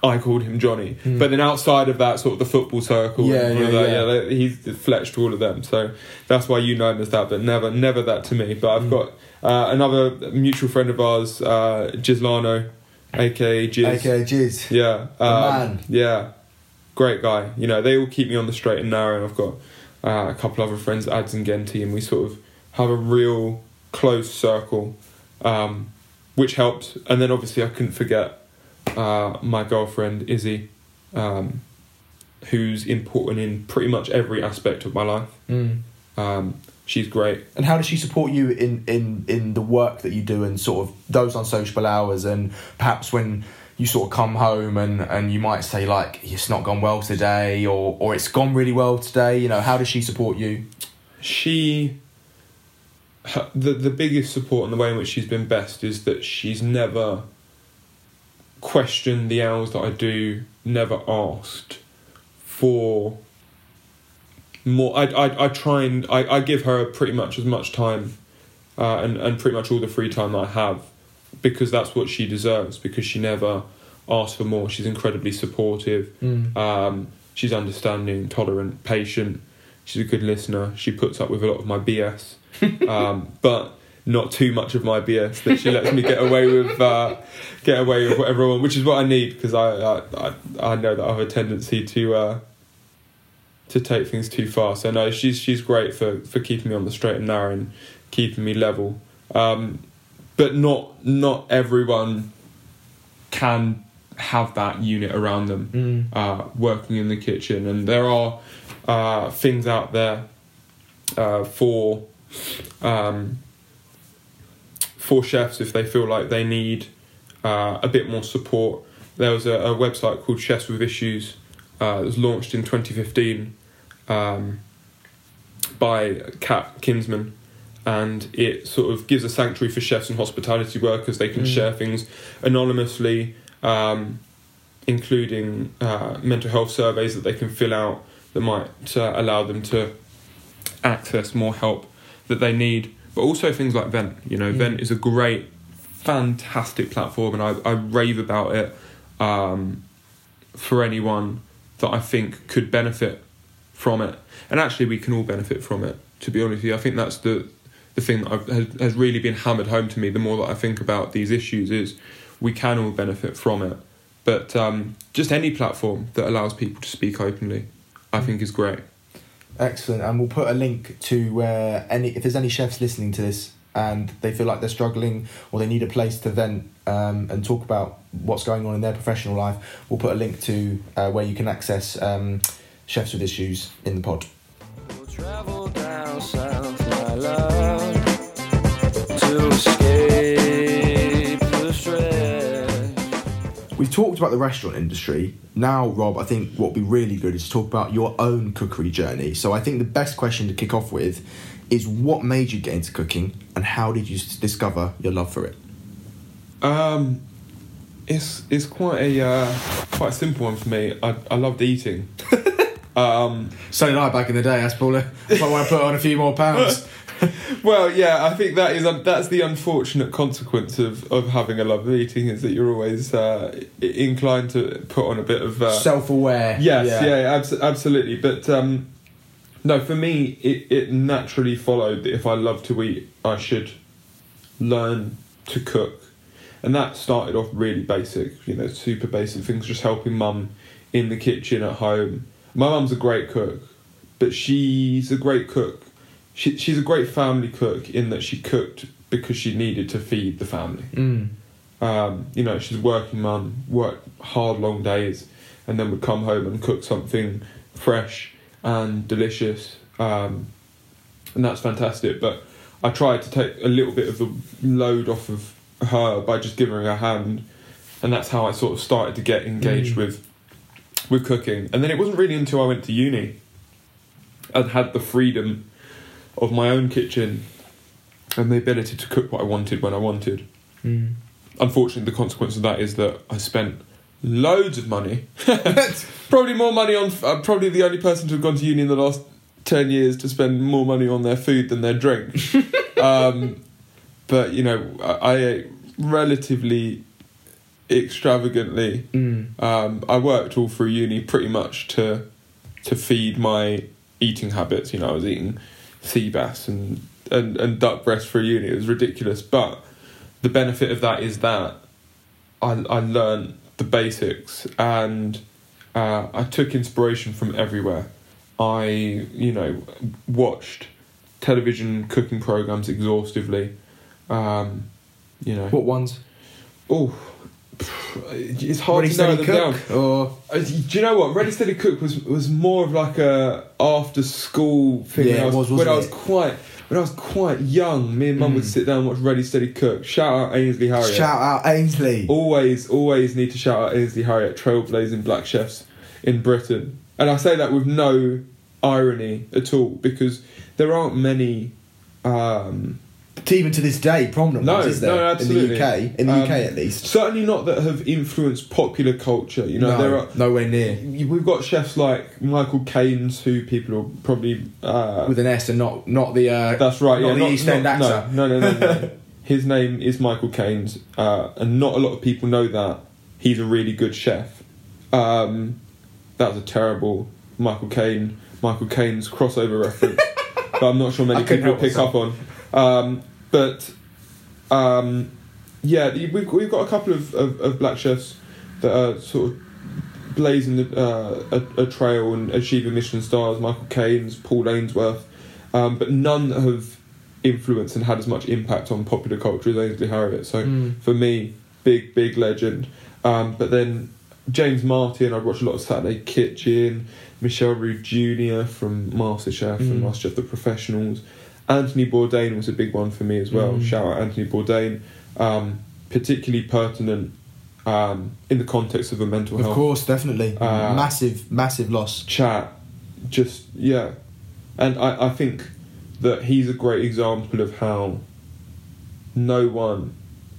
I called him Johnny. Mm. But then outside of that, sort of the football circle, Yeah, and yeah, that, yeah. like, he's fletched all of them. So that's why you know him as that, but never never that to me. But I've Mm. got uh, another mutual friend of ours, uh, Gislano. aka Jizz. aka Jizz. Yeah, um, man. Yeah, great guy. You know, they all keep me on the straight and narrow. I've got uh, a couple other friends, Ads and Genti, and we sort of have a real close circle, um, which helps. And then obviously I couldn't forget uh, my girlfriend Izzy, um, who's important in pretty much every aspect of my life. Mm. Um, she's great. And how does she support you in, in, in the work that you do and sort of those unsociable hours and perhaps when you sort of come home and, and you might say like it's not gone well today or, or it's gone really well today, you know, how does she support you? she her, the the biggest support and the way in which she's been best is that she's never questioned the hours that I do, never asked for more. I I, I try and I, I give her pretty much as much time uh, and and pretty much all the free time that I have because that's what she deserves because she never asks for more. She's incredibly supportive. Mm. Um, she's understanding, tolerant, patient. She's a good listener. She puts up with a lot of my BS, um, but not too much of my BS that she lets me get away with. Uh, get away with whatever I want, which is what I need because I, I I know that I have a tendency to uh, to take things too far. So no, she's she's great for for keeping me on the straight and narrow and keeping me level. Um, but not not everyone can have that unit around them Mm. uh, working in the kitchen, and there are uh, things out there uh, for um, for chefs if they feel like they need uh, a bit more support. There was a, a website called Chefs with Issues uh, that was launched in 2015 um, by Kat Kinsman, and it sort of gives a sanctuary for chefs and hospitality workers. They can Mm. share things anonymously, um, including uh, mental health surveys that they can fill out that might uh, allow them to access more help that they need. But also things like Vent. You know, Mm. Vent is a great, fantastic platform, and I, I rave about it um, for anyone that I think could benefit from it. And actually, we can all benefit from it. To be honest with you, I think that's the the thing that I've, has, has really been hammered home to me. The more that I think about these issues, is we can all benefit from it. But um, just any platform that allows people to speak openly, I think is great. Excellent, and we'll put a link to where any if there's any chefs listening to this and they feel like they're struggling or they need a place to vent um, and talk about what's going on in their professional life, we'll put a link to uh, where you can access um, chefs with issues in the pod. We'll talked about the restaurant industry. Now, Rob, I think what would be really good is to talk about your own cookery journey. So, I think the best question to kick off with is what made you get into cooking and how did you discover your love for it? Um, it's it's quite a uh, quite a simple one for me. I I loved eating. um, So did I back in the day, that's Paula. If I want to put on a few more pounds. well, yeah, I think that is that's the unfortunate consequence of, of having a love of eating is that you're always uh, inclined to put on a bit of uh, Self aware. Yes, yeah, abs- absolutely. But um, no, for me, it, it naturally followed that if I love to eat, I should learn to cook. And that started off really basic, you know, super basic things, just helping mum in the kitchen at home. My mum's a great cook, but she's a great cook. She, she's a great family cook in that she cooked because she needed to feed the family. Mm. Um, you know, she's a working mum, worked hard, long days, and then would come home and cook something fresh and delicious. Um, and that's fantastic. But I tried to take a little bit of the load off of her by just giving her a hand, and that's how I sort of started to get engaged Mm. with with cooking. And then it wasn't really until I went to uni and had the freedom of my own kitchen and the ability to cook what I wanted when I wanted Mm. unfortunately, the consequence of that is that I spent loads of money. probably more money on. I'm probably the only person to have gone to uni in the last ten years to spend more money on their food than their drink. um, but you know, I, I ate relatively extravagantly. Mm. Um, I worked all through uni pretty much to to feed my eating habits. You know, I was eating sea bass and, and, and duck breast for a uni. It was ridiculous, but the benefit of that is that I I learned the basics and uh, I took inspiration from everywhere. I you know watched television cooking programs exhaustively. Um, you know, What ones? oh, it's hard Ready, to narrow them Cook? down. Or Uh, Do you know what? Ready Steady Cook was was more of like a after school thing. Yeah, when I it was, when I was it? quite when I was quite young. Me and Mum would Mm. sit down and watch Ready Steady Cook. Shout out Ainsley Harriott. shout out Ainsley. Always, always need to shout out Ainsley Harriott, trailblazing black chefs in Britain. And I say that with no irony at all because there aren't many. Um, Even to this day, prominent No, ones, is there? no, absolutely. In the UK, in the Um, UK at least. certainly not that have influenced popular culture. You know, no, there are nowhere near. We've got chefs like Michael Caines, who people will probably. Uh, With an S and not not the. Uh, that's right, not yeah. the not- East End not- actor. No, no, no, no. no. His name is Michael Caines, uh, and not a lot of people know that. He's a really good chef. Um, that was a terrible Michael Caine, Michael Caine's crossover reference, but I'm not sure many people pick up on. Um, but um, yeah, we've we've got a couple of, of, of black chefs that are sort of blazing the, uh, a, a trail and achieving Michelin stars. Michael Caines, Paul Ainsworth, um, but none that have influenced and had as much impact on popular culture as Ainsley Harriott. So Mm. for me, big big legend. Um, but then James Martin, I'd watch a lot of Saturday Kitchen. Michel Roux Jr. from MasterChef and Mm. MasterChef The Professionals. Anthony Bourdain was a big one for me as well. Mm. Shout out Anthony Bourdain. Um, particularly pertinent um, in the context of the mental health. Of course, definitely. Uh, massive, massive loss. chat. Just yeah, and I, I think that he's a great example of how no one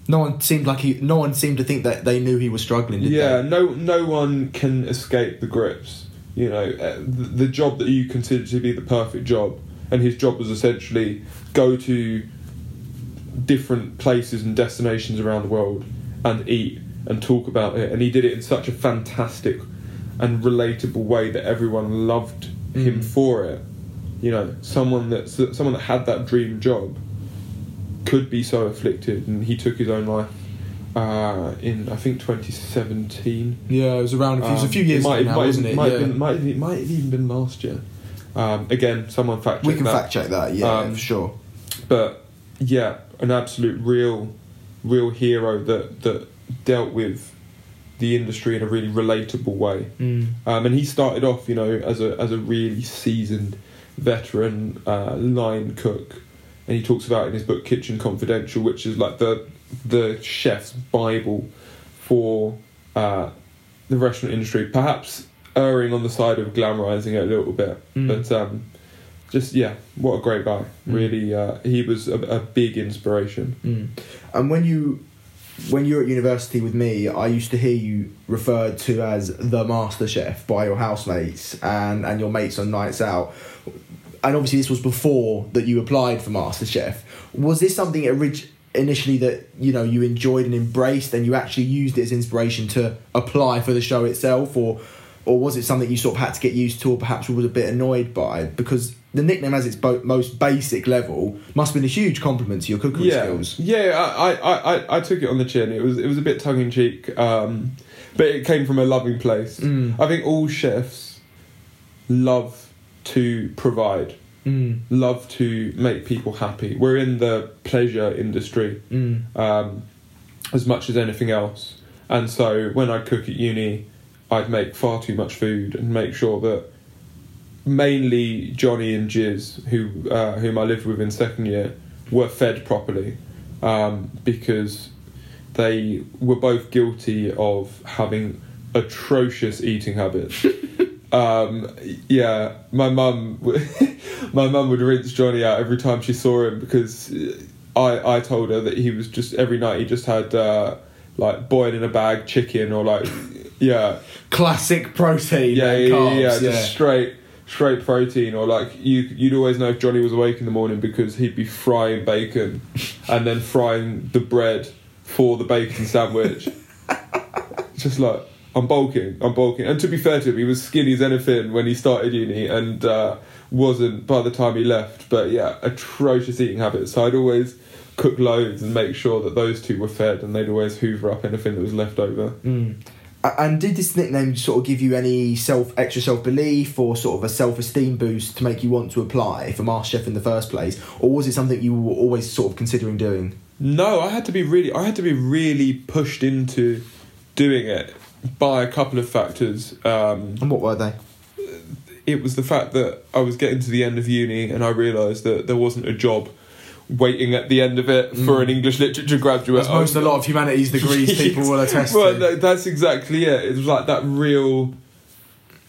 No one seemed like he. No one seemed to think that they knew he was struggling. Did yeah, they? no, no one can escape the grips. You know, uh, the, the job that you consider to be the perfect job, and his job was essentially go to different places and destinations around the world and eat and talk about it. And he did it in such a fantastic and relatable way that everyone loved him Mm. for it. You know, someone that someone that had that dream job could be so afflicted, and he took his own life uh, in I think 2017. Yeah, it was around. it was a Um, few years might, ago now, might, wasn't it? Might, yeah. been, might, have- might have even been last year. Um, again, someone fact check we can that. fact check that. Yeah, Um, for sure. But yeah, an absolute real, real hero that that dealt with the industry in a really relatable way. Mm. Um, and he started off, you know, as a as a really seasoned veteran uh, line cook, and he talks about in his book Kitchen Confidential, which is like the the chef's bible for uh, the restaurant industry. Perhaps erring on the side of glamorizing it a little bit, Mm. but um, just yeah, what a great guy! Mm. Really, uh, he was a, a big inspiration. Mm. And when you when you were at university with me, I used to hear you referred to as the master chef by your housemates and, and your mates on nights out. And obviously, this was before that you applied for master chef. Was this something orig- initially that you know you enjoyed and embraced, and you actually used it as inspiration to apply for the show itself, or or was it something you sort of had to get used to, or perhaps was a bit annoyed by? Because the nickname, as its bo- most basic level, must have been a huge compliment to your cookery yeah, skills. Yeah, I, I, I, I took it on the chin. It was it was a bit tongue in cheek, um, but it came from a loving place. Mm. I think all chefs love to provide, Mm. love to make people happy. We're in the pleasure industry Mm. um, as much as anything else, and so when I cook at uni, I'd make far too much food and make sure that mainly Johnny and Jiz, who uh, whom I lived with in second year, were fed properly um, because they were both guilty of having atrocious eating habits. um, yeah, my mum, my mum would rinse Johnny out every time she saw him because I I told her that he was just every night he just had uh, like boiled in a bag chicken or like yeah Classic protein. yeah, and yeah, carbs, yeah, yeah. just straight, straight protein, or like you, you'd always know if Johnny was awake in the morning because he'd be frying bacon, and then frying the bread for the bacon sandwich. just like I'm bulking, I'm bulking, and to be fair to him, he was skinny as anything when he started uni, and uh, wasn't by the time he left. But yeah, atrocious eating habits. So I'd always cook loads and make sure that those two were fed, and they'd always hoover up anything that was left over. Mm. And did this nickname sort of give you any self extra self belief or sort of a self esteem boost to make you want to apply for MasterChef in the first place, or was it something you were always sort of considering doing? No, I had to be really, I had to be really pushed into doing it by a couple of factors. Um, And what were they? it was the fact that I was getting to the end of uni and I realised that there wasn't a job waiting at the end of it for an English literature graduate. As most a lot of humanities degrees people will attest Well, to. no, that's exactly it. It was like that real.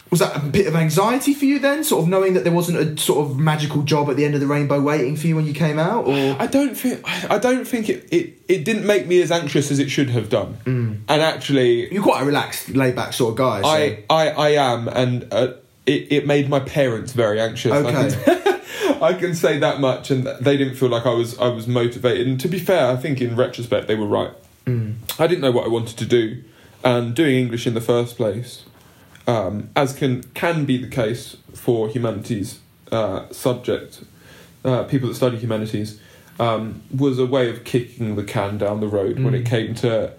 Was that a bit of anxiety for you then, sort of knowing that there wasn't a sort of magical job at the end of the rainbow waiting for you when you came out, or I don't think. I don't think it. It, it didn't make me as anxious as it should have done. Mm. And actually, you're quite a relaxed, laid back sort of guy? So. I, I, I am, and uh, it, it made my parents very anxious. Okay. I can say that much, and they didn't feel like I was I was motivated. And to be fair, I think in retrospect they were right. Mm. I didn't know what I wanted to do, and doing English in the first place, um, as can can be the case for humanities uh, subject, uh, people that study humanities, um, was a way of kicking the can down the road when it Mm. came to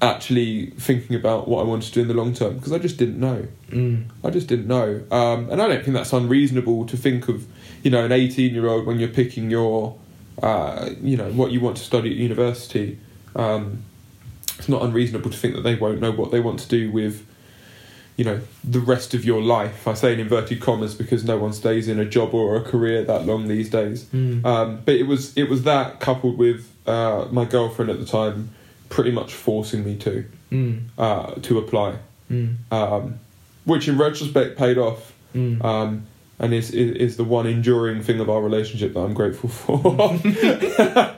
actually thinking about what I wanted to do in the long term because I just didn't know. Mm. I just didn't know, um, and I don't think that's unreasonable to think of, you know, an eighteen-year-old when you're picking your, uh, you know, what you want to study at university. Um, it's not unreasonable to think that they won't know what they want to do with, you know, the rest of your life. I say in inverted commas because no one stays in a job or a career that long these days. Mm. Um, but it was it was that coupled with uh, my girlfriend at the time, pretty much forcing me to Mm. uh, to apply Mm. um, which in retrospect paid off, Mm. um, and is, is is the one enduring thing of our relationship that I'm grateful for.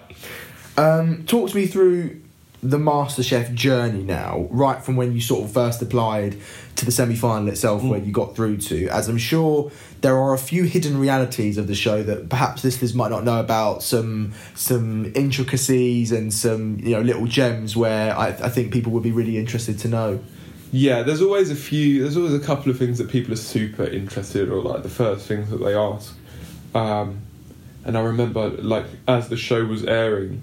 Um, talk to me through the MasterChef journey now, right from when you sort of first applied to the semi final itself, where you got through to, as I'm sure there are a few hidden realities of the show that perhaps listeners might not know about, some some intricacies and some you know little gems where I, I think people would be really interested to know. yeah, there's always a few. There's always a couple of things that people are super interested, or like the first things that they ask. Um, and I remember, like, as the show was airing,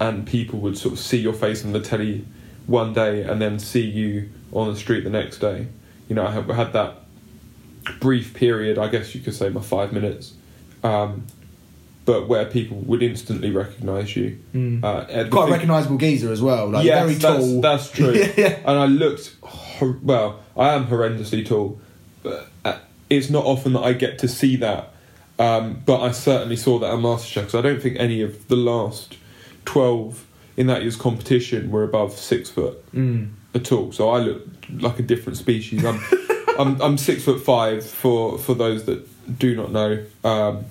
and people would sort of see your face on the telly one day, and then see you on the street the next day. You know, I had, that brief period. I guess you could say my five minutes. Um, but where people would instantly recognise you. Mm. Uh, Quite a recognisable geezer as well, like Yes, very tall. That's, true. Yeah. And I looked, hor- well, I am horrendously tall, but uh, it's not often that I get to see that. Um, but I certainly saw that at MasterChef because I don't think any of the last 12 in that year's competition were above six foot Mm. at all. So I look like a different species. I'm, I'm, I'm six foot five for, for those that do not know, um,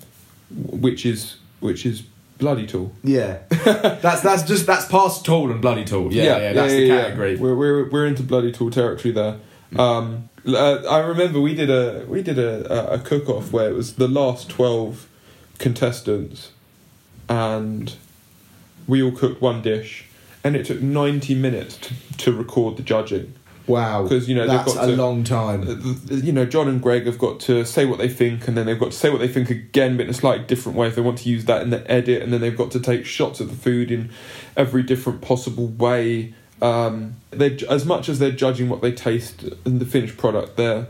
which is which is bloody tall. Yeah, that's that's just that's past tall and bloody tall. Yeah, yeah, that's the yeah, yeah. category. We're, we're we're into bloody tall territory there. Um, uh, I remember we did a we did a, a, a cook off where it was the last twelve contestants, and we all cooked one dish, and it took ninety minutes to, to record the judging. Wow, because you know, they've that's got a to- long time. Uh, You know, John and Gregg have got to say what they think, and then they've got to say what they think again, but in a slightly different way if they want to use that in the edit, and then they've got to take shots of the food in every different possible way. Um, they as much as they're judging what they taste in the finished product, they're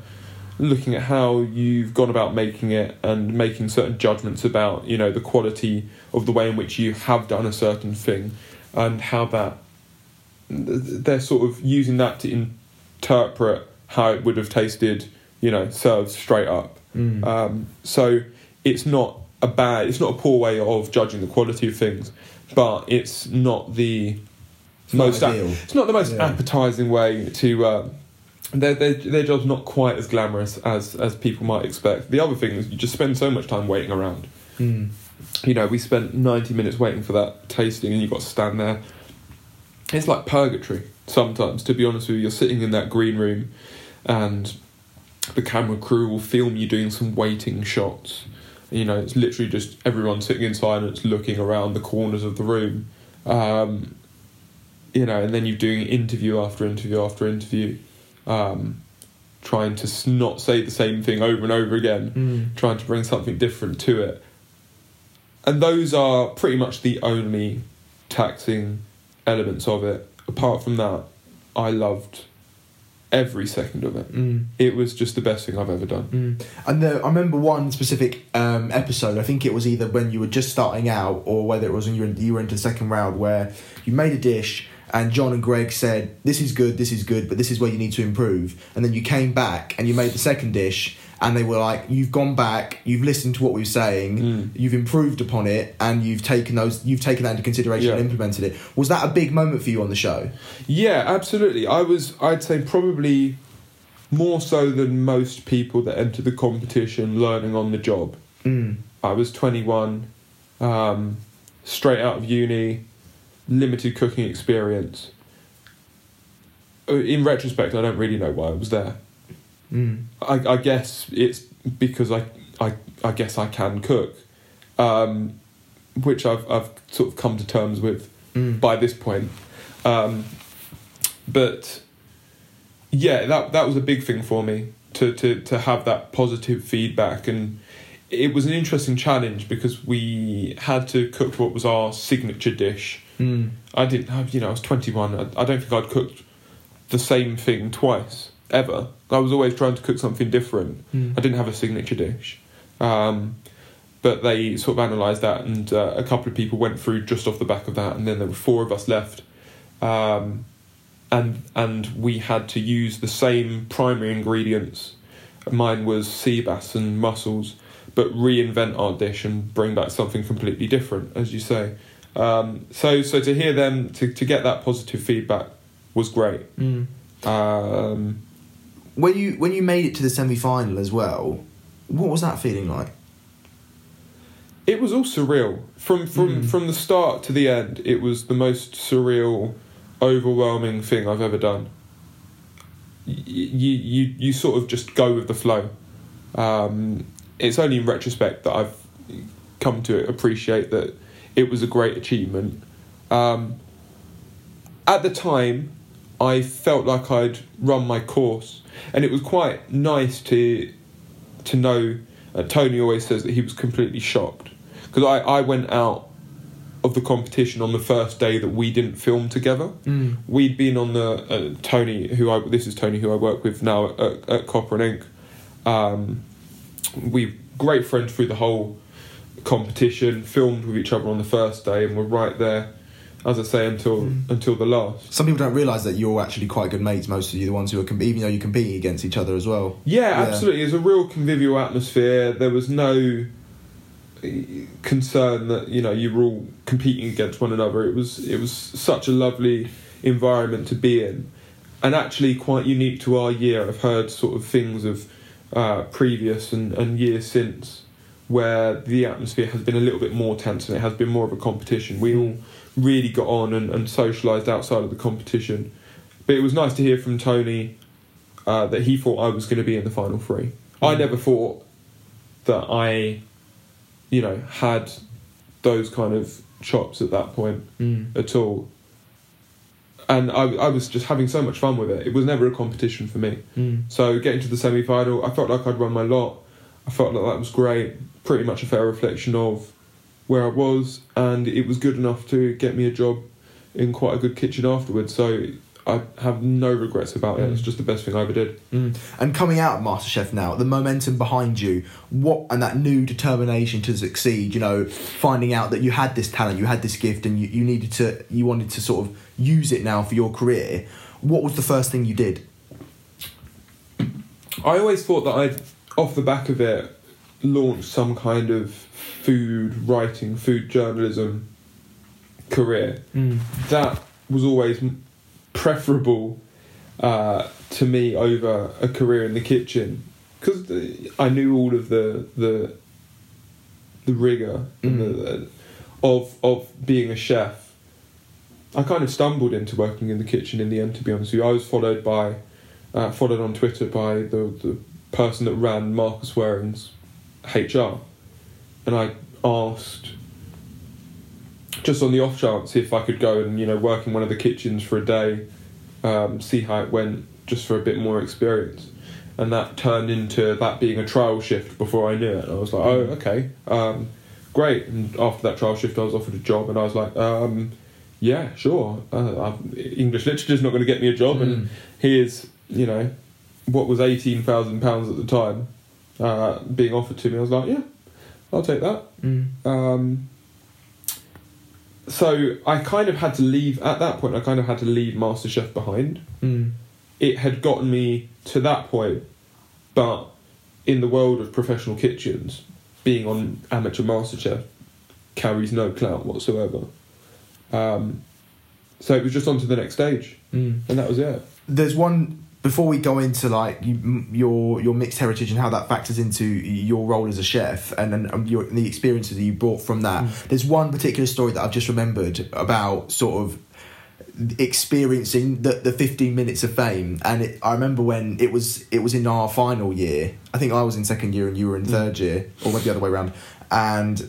looking at how you've gone about making it and making certain judgments about you know the quality of the way in which you have done a certain thing, and how that they're sort of using that to interpret how it would have tasted, you know, served straight up. Mm. Um, so it's not a bad, it's not a poor way of judging the quality of things, but it's not the not most. ap- ideal. it's not the most Yeah. appetizing way to. Um, their, their their job's not quite as glamorous as as people might expect. The other thing is you just spend so much time waiting around Mm. you know, we spent 90 minutes waiting for that tasting and you've got to stand there. It's like purgatory sometimes, to be honest with you. You're sitting in that green room and the camera crew will film you doing some waiting shots. You know, it's literally just everyone sitting in silence looking around the corners of the room. Um, you know, and then you're doing interview after interview after interview, um, trying to not say the same thing over and over again Mm. trying to bring something different to it. and those are pretty much the only taxing elements of it. Apart from that, I loved every second of it. Mm. It was just the best thing I've ever done. Mm. And the, I remember one specific um, episode. I think it was either when you were just starting out, or whether it was when you were, you were into the second round, where you made a dish, and John and Gregg said, "This is good, this is good, but this is where you need to improve." And then you came back and you made the second dish, and they were like, "You've gone back, you've listened to what we were saying, Mm. you've improved upon it, and you've taken those, you've taken that into consideration Yeah. and implemented it." Was that a big moment for you on the show? Yeah, absolutely. I was, I'd say, probably more so than most people that enter the competition learning on the job. Mm. I was 21, um, straight out of uni, limited cooking experience. Uh, In retrospect, I don't really know why I was there. Mm. I, I guess it's because I, I, I guess I can cook, um, which I've, I've sort of come to terms with Mm. by this point. Um, but yeah, that that was a big thing for me to, to, to have that positive feedback, and it was an interesting challenge because we had to cook what was our signature dish. Mm. I didn't have, you know, I was twenty one. I, I don't think I'd cooked the same thing twice ever. I was always trying to cook something different. Mm. I didn't have a signature dish. Um, but they sort of analysed that, and uh, a couple of people went through just off the back of that, and then there were four of us left, um, and and we had to use the same primary ingredients. Mine was sea bass and mussels, but reinvent our dish and bring back something completely different, as you say. Um, so so to hear them to, to get that positive feedback was great. Mm. Um, When you when you made it to the semi final as well, what was that feeling like? It was all surreal from from Mm. from the start to the end. It was the most surreal, overwhelming thing I've ever done. Y- You you you sort of just go with the flow. Um, it's only in retrospect that I've come to appreciate that it was a great achievement. Um, at the time, I felt like I'd run my course, and it was quite nice to to know. Uh, Tony always says that he was completely shocked because I, I went out of the competition on the first day that we didn't film together. Mm. We'd been on the uh, Tony, who I this is Tony, who I work with now at, at Copper and Ink. Um, we great friends through the whole competition. Filmed with each other on the first day, and we're right there, as I say, until Mm. until the last. Some people don't realise that you're actually quite good mates. Most of you, the ones who are comp- even though you're competing against each other as well. Yeah, Yeah. absolutely. It was a real convivial atmosphere. There was no uh, concern that you know you were all competing against one another. It was it was such a lovely environment to be in, and actually quite unique to our year. I've heard sort of things of uh, previous and, and years since where the atmosphere has been a little bit more tense and it has been more of a competition. We all really got on and, and socialised outside of the competition. But it was nice to hear from Tony uh, that he thought I was going to be in the final three. I Mm. never thought that I, you know, had those kind of chops at that point Mm. at all. And I, I was just having so much fun with it. It was never a competition for me. Mm. So getting to the semi final, I felt like I'd run my lot. I felt like that was great. Pretty much a fair reflection of where I was, and it was good enough to get me a job in quite a good kitchen afterwards. So I have no regrets about it. It's just the best thing I ever did. Mm. And coming out of MasterChef now, the momentum behind you, what and that new determination to succeed, you know, finding out that you had this talent, you had this gift, and you, you needed to, you wanted to sort of use it now for your career. What was the first thing you did? I always thought that I'd, off the back of it, launch some kind of food writing, food journalism career. Mm. That was always preferable uh, to me over a career in the kitchen because I knew all of the the the rigor and the, of of being a chef. I kind of stumbled into working in the kitchen in the end. To be honest with you, I was followed by uh, followed on Twitter by the the person that ran Marcus Wareing's HR, and I asked just on the off chance if I could go and you know work in one of the kitchens for a day, um, see how it went, just for a bit more experience, and that turned into that being a trial shift before I knew it. And I was like, oh okay, um, great. And after that trial shift, I was offered a job, and I was like, um, yeah, sure. Uh, I've, English literature's not going to get me a job, Mm. and here's you know what was eighteen thousand pounds at the time uh, being offered to me. I was like, yeah, I'll take that. Mm. Um, so I kind of had to leave at that point. I kind of had to leave MasterChef behind. Mm. It had gotten me to that point, but in the world of professional kitchens, being on amateur MasterChef carries no clout whatsoever. Um, so it was just on to the next stage, Mm. and that was it. There's one before we go into like you, your your mixed heritage and how that factors into your role as a chef and and, and your, the experiences that you brought from that. Mm. There's one particular story that I've just remembered about sort of experiencing the, the 15 minutes of fame. And it, I remember when it was it was in our final year. I think I was in second year and you were in mm. third year or maybe the other way around. And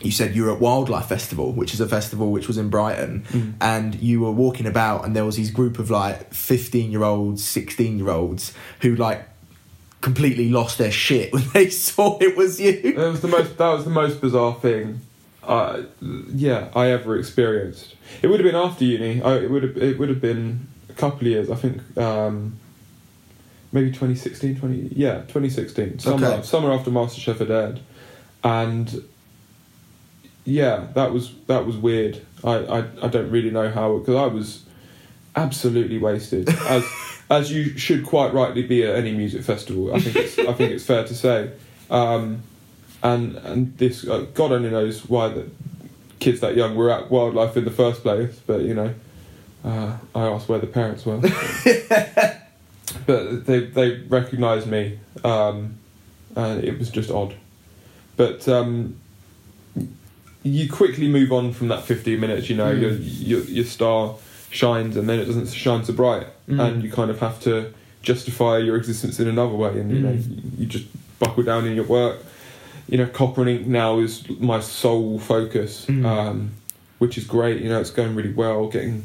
you said you were at Wildlife Festival, which is a festival which was in Brighton, Mm. and you were walking about, and there was these group of like fifteen year olds, sixteen year olds who like completely lost their shit when they saw it was you. That was the most. That was the most bizarre thing. Uh, yeah, I ever experienced. It would have been after uni. I, it would have. It would have been a couple of years. I think. Um, maybe 2016, 20, yeah, 2016. Summer, Okay. summer after MasterChef had aired, and yeah, that was that was weird. I I, I don't really know how because I was absolutely wasted as as you should quite rightly be at any music festival. I think it's I think it's fair to say. Um, and and this uh, God only knows why the kids that young were at wildlife in the first place. But you know, uh, I asked where the parents were, but they they recognised me, um, and it was just odd. But um, you quickly move on from that fifteen minutes. You know, Mm. your, your your star shines, and then it doesn't shine so bright, Mm. and you kind of have to justify your existence in another way, and you know, Mm. you, you just buckle down in your work. You know, Copper and Ink now is my sole focus, Mm. um, which is great. You know, it's going really well, getting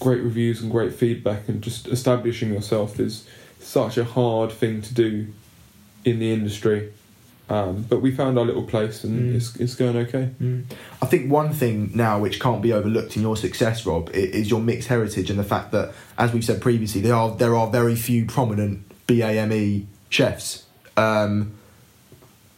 great reviews and great feedback, and just establishing yourself is such a hard thing to do in the industry. Um, but we found our little place, and Mm. it's it's going okay. I think one thing now which can't be overlooked in your success, Rob, is your mixed heritage and the fact that, as we've said previously, there are there are very few prominent BAME chefs um,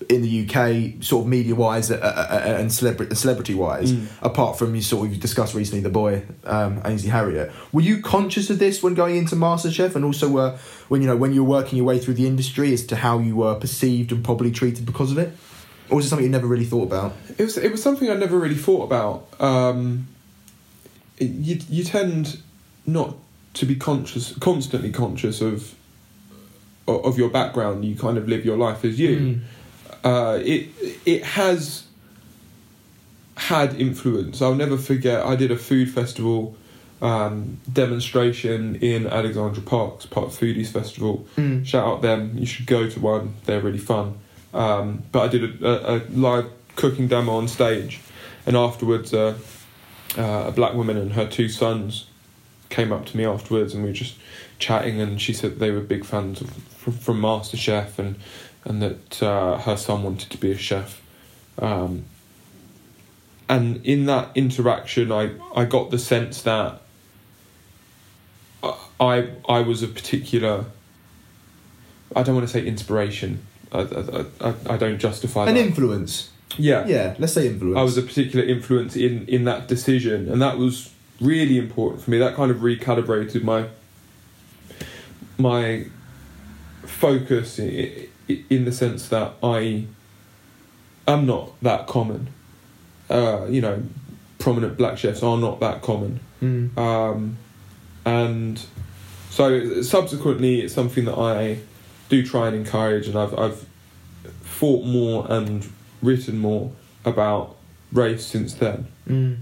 in the UK, sort of media wise uh, uh, and celebrity celebrity wise. Mm. Apart from you sort of you discussed recently the boy um, Ainsley Harriott, were you conscious of this when going into MasterChef, and also uh, when you know when you were working your way through the industry as to how you were perceived and probably treated because of it, or was it something you never really thought about? It was it was something I never really thought about. Um, it- you you tend not to be conscious, constantly conscious of of your background. You kind of live your life as you. Mm. Uh, it it has had influence. I'll never forget. I did a food festival um, demonstration in Alexandra Parks, part of Foodies Festival. Mm. Shout out them. You should go to one. They're really fun. Um, but I did a, a, a live cooking demo on stage, and afterwards, uh, uh, a black woman and her two sons came up to me afterwards, and we were just chatting. And she said they were big fans of, from, from MasterChef, and and that uh, her son wanted to be a chef. Um, and in that interaction, I, I got the sense that I I was a particular. I don't want to say inspiration. I, I, I, I don't justify An that. influence. yeah, Yeah, let's say influence. I was a particular influence in in that decision, and that was really important for me. That kind of recalibrated my my focus in, in the sense that I am not that common. Uh, you know, prominent black chefs are not that common, Mm. um, and so subsequently, it's something that I do try and encourage, and I've I've thought more and written more about race since then. Mm.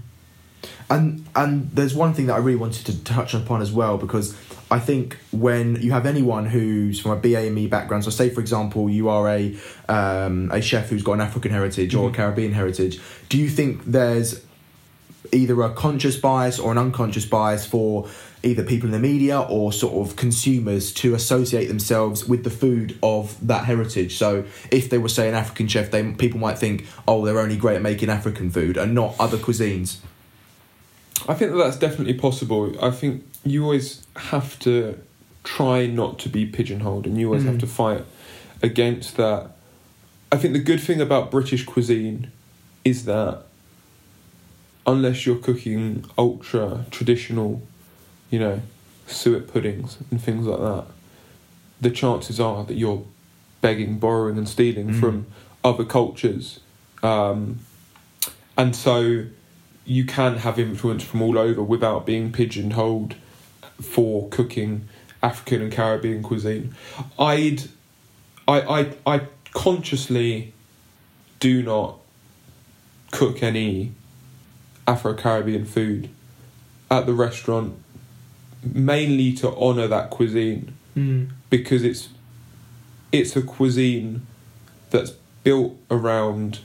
And and there's one thing that I really wanted to touch upon as well because I think when you have anyone who's from a BAME background, so say for example you are a um, a chef who's got an African heritage or a Mhm. Caribbean heritage, do you think there's either a conscious bias or an unconscious bias for either people in the media or sort of consumers to associate themselves with the food of that heritage. So if they were say an African chef, they people might think, oh, they're only great at making African food and not other cuisines. I think that that's definitely possible. I think you always have to try not to be pigeonholed, and you always have Mm. to fight against that. I think the good thing about British cuisine is that unless you're cooking ultra traditional, you know, suet puddings and things like that, the chances are that you're begging, borrowing, and stealing Mm. from other cultures. Um, and so you can have influence from all over without being pigeonholed for cooking African and Caribbean cuisine. I'd, I, I, I consciously do not cook any Afro Caribbean food at the restaurant, mainly to honour that cuisine because it's it's a cuisine that's built around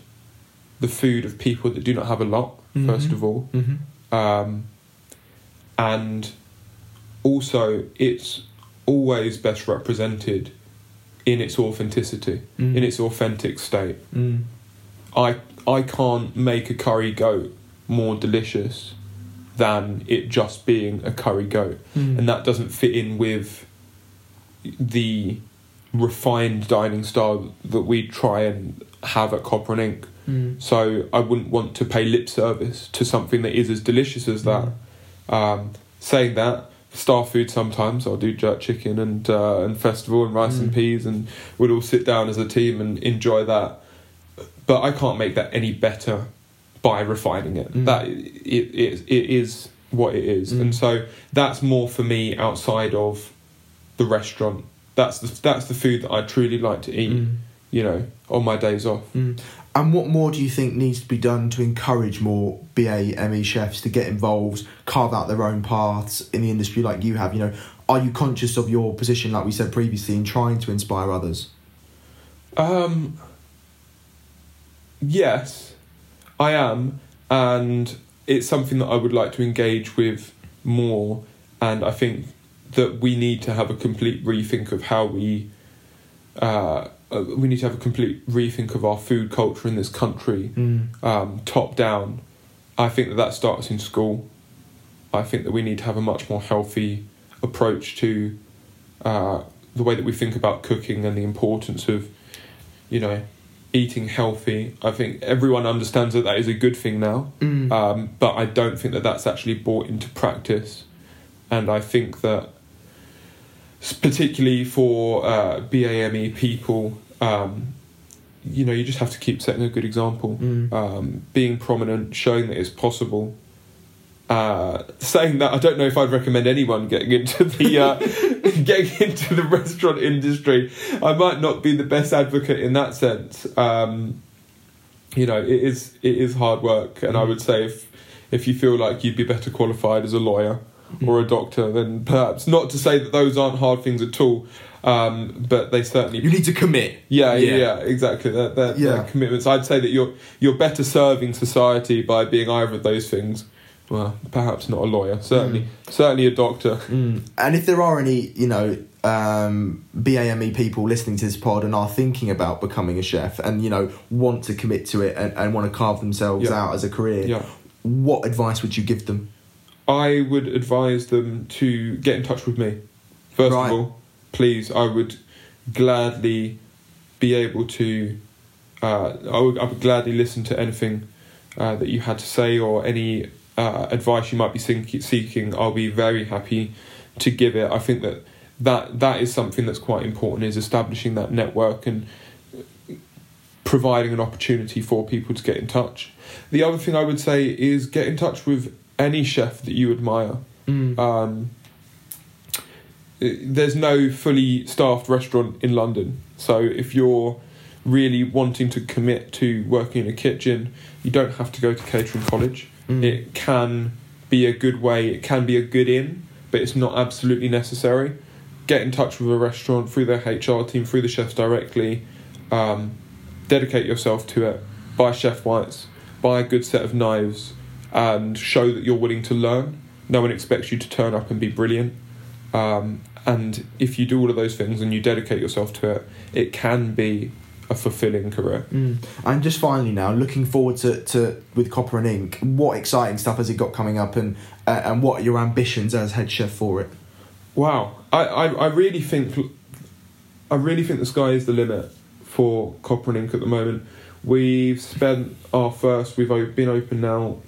the food of people that do not have a lot. First Mhm. of all, Mm-hmm. um, and also it's always best represented in its authenticity, Mm. in its authentic state. Mm. I I can't make a curry goat more delicious than it just being a curry goat, Mm. and that doesn't fit in with the refined dining style that we try and have at Copper and Ink. Mm. So I wouldn't want to pay lip service to something that is as delicious as that. Um, saying that, star food sometimes I'll do jerk chicken and uh, and festival and rice and Mm. peas, and we'd all sit down as a team and enjoy that. But I can't make that any better by refining it. Mm. That it, it it is what it is, Mm. and so that's more for me outside of the restaurant. That's the that's the food that I truly like to eat. Mm. You know, on my days off. And what more do you think needs to be done to encourage more BAME E chefs to get involved, carve out their own paths in the industry like you have? You know, are you conscious of your position, like we said previously, in trying to inspire others? Um, yes, I am, and it's something that I would like to engage with more. And I think that we need to have a complete rethink of how we. Uh, uh, we need to have a complete rethink of our food culture in this country, Mm. um, top down. I think that that starts in school. I think that we need to have a much more healthy approach to uh, the way that we think about cooking and the importance of, you know, eating healthy. I think everyone understands that that is a good thing now, Mm. um, but I don't think that that's actually brought into practice. And I think that, particularly for uh, BAME people, um, you know, you just have to keep setting a good example Mm. um, being prominent, showing that it's possible. Uh, saying that, I don't know if I'd recommend anyone getting into the uh, getting into the restaurant industry. I might not be the best advocate in that sense. Um, you know, it is it is hard work, and I would say if if you feel like you'd be better qualified as a lawyer or a doctor, then perhaps not to say that those aren't hard things at all, um, but they certainly You need to commit. yeah, yeah, Yeah. exactly. That, that, Yeah. that commitments. I'd say that you're you're better serving society by being either of those things. Well, perhaps not a lawyer. Certainly, certainly a doctor. Mm. And if there are any, you know, um, BAME people listening to this pod and are thinking about becoming a chef and, you know, want to commit to it and, and want to carve themselves Yeah. out as a career, Yeah, what advice would you give them? I would advise them to get in touch with me. First Right. of all, please, I would gladly be able to. Uh, I would I would gladly listen to anything uh, that you had to say or any uh, advice you might be seeking. I'll be very happy to give it. I think that that that is something that's quite important is establishing that network and providing an opportunity for people to get in touch. The other thing I would say is get in touch with any chef that you admire. Mm. Um, there's no fully staffed restaurant in London, so if you're really wanting to commit to working in a kitchen, you don't have to go to catering college. Mm. It can be a good way, it can be a good in, but it's not absolutely necessary. Get in touch with a restaurant through their HR team, through the chefs directly. Um, dedicate yourself to it. Buy chef whites, buy a good set of knives, and show that you're willing to learn. No one expects you to turn up and be brilliant. Um, and if you do all of those things and you dedicate yourself to it, it can be a fulfilling career. Mm. And just finally now, looking forward to, to with Copper and Ink, what exciting stuff has it got coming up, and uh, and what are your ambitions as head chef for it? Wow, I, I, I really think I really think the sky is the limit for Copper and Ink at the moment. We've spent our first. We've been open now.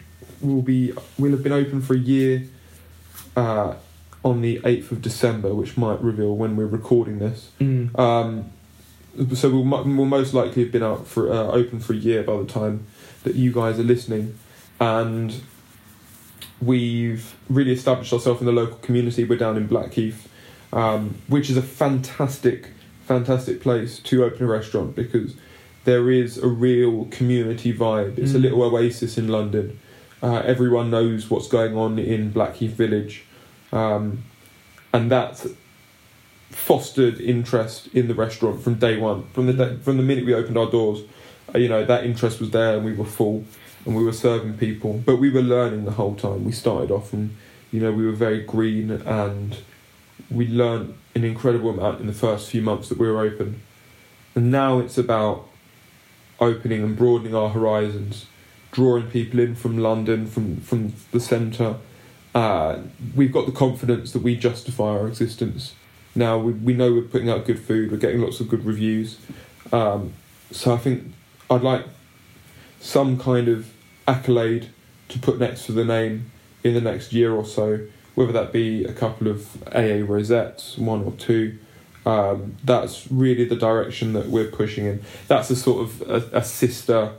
We'll be we'll have been open for a year. Uh, on the eighth of December, which might reveal when we're recording this. Mm. Um, so we'll, we'll most likely have been out for uh, open for a year by the time that you guys are listening, and we've really established ourselves in the local community. We're down in Blackheath, um, which is a fantastic, fantastic place to open a restaurant because there is a real community vibe. It's a Mm. little oasis in London. Uh, everyone knows what's going on in Blackheath Village, um, and that fostered interest in the restaurant from day one. From the day, from the minute we opened our doors, uh, you know that interest was there, and we were full, and we were serving people. But we were learning the whole time. We started off, and you know we were very green, and we learned an incredible amount in the first few months that we were open. And now it's about opening and broadening our horizons, drawing people in from London, from from the centre. Uh, we've got the confidence that we justify our existence. Now we, we know we're putting out good food, we're getting lots of good reviews. Um, so I think I'd like some kind of accolade to put next to the name in the next year or so, whether that be a couple of AA rosettes, one or two. Um, that's really the direction that we're pushing in. That's a sort of a, a sister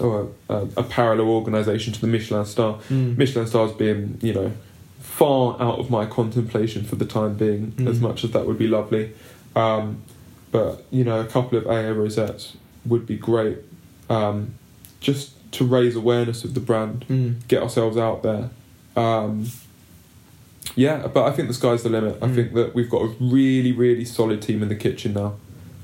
or a, a, parallel organisation to the Michelin Star. Mm. Michelin stars being, you know, far out of my contemplation for the time being, Mm. as much as that would be lovely. Um, but, you know, a couple of AA rosettes would be great. Um, just to raise awareness of the brand, Mm. get ourselves out there. Um, yeah, but I think the sky's the limit. I Mm. think that we've got a really, really solid team in the kitchen now.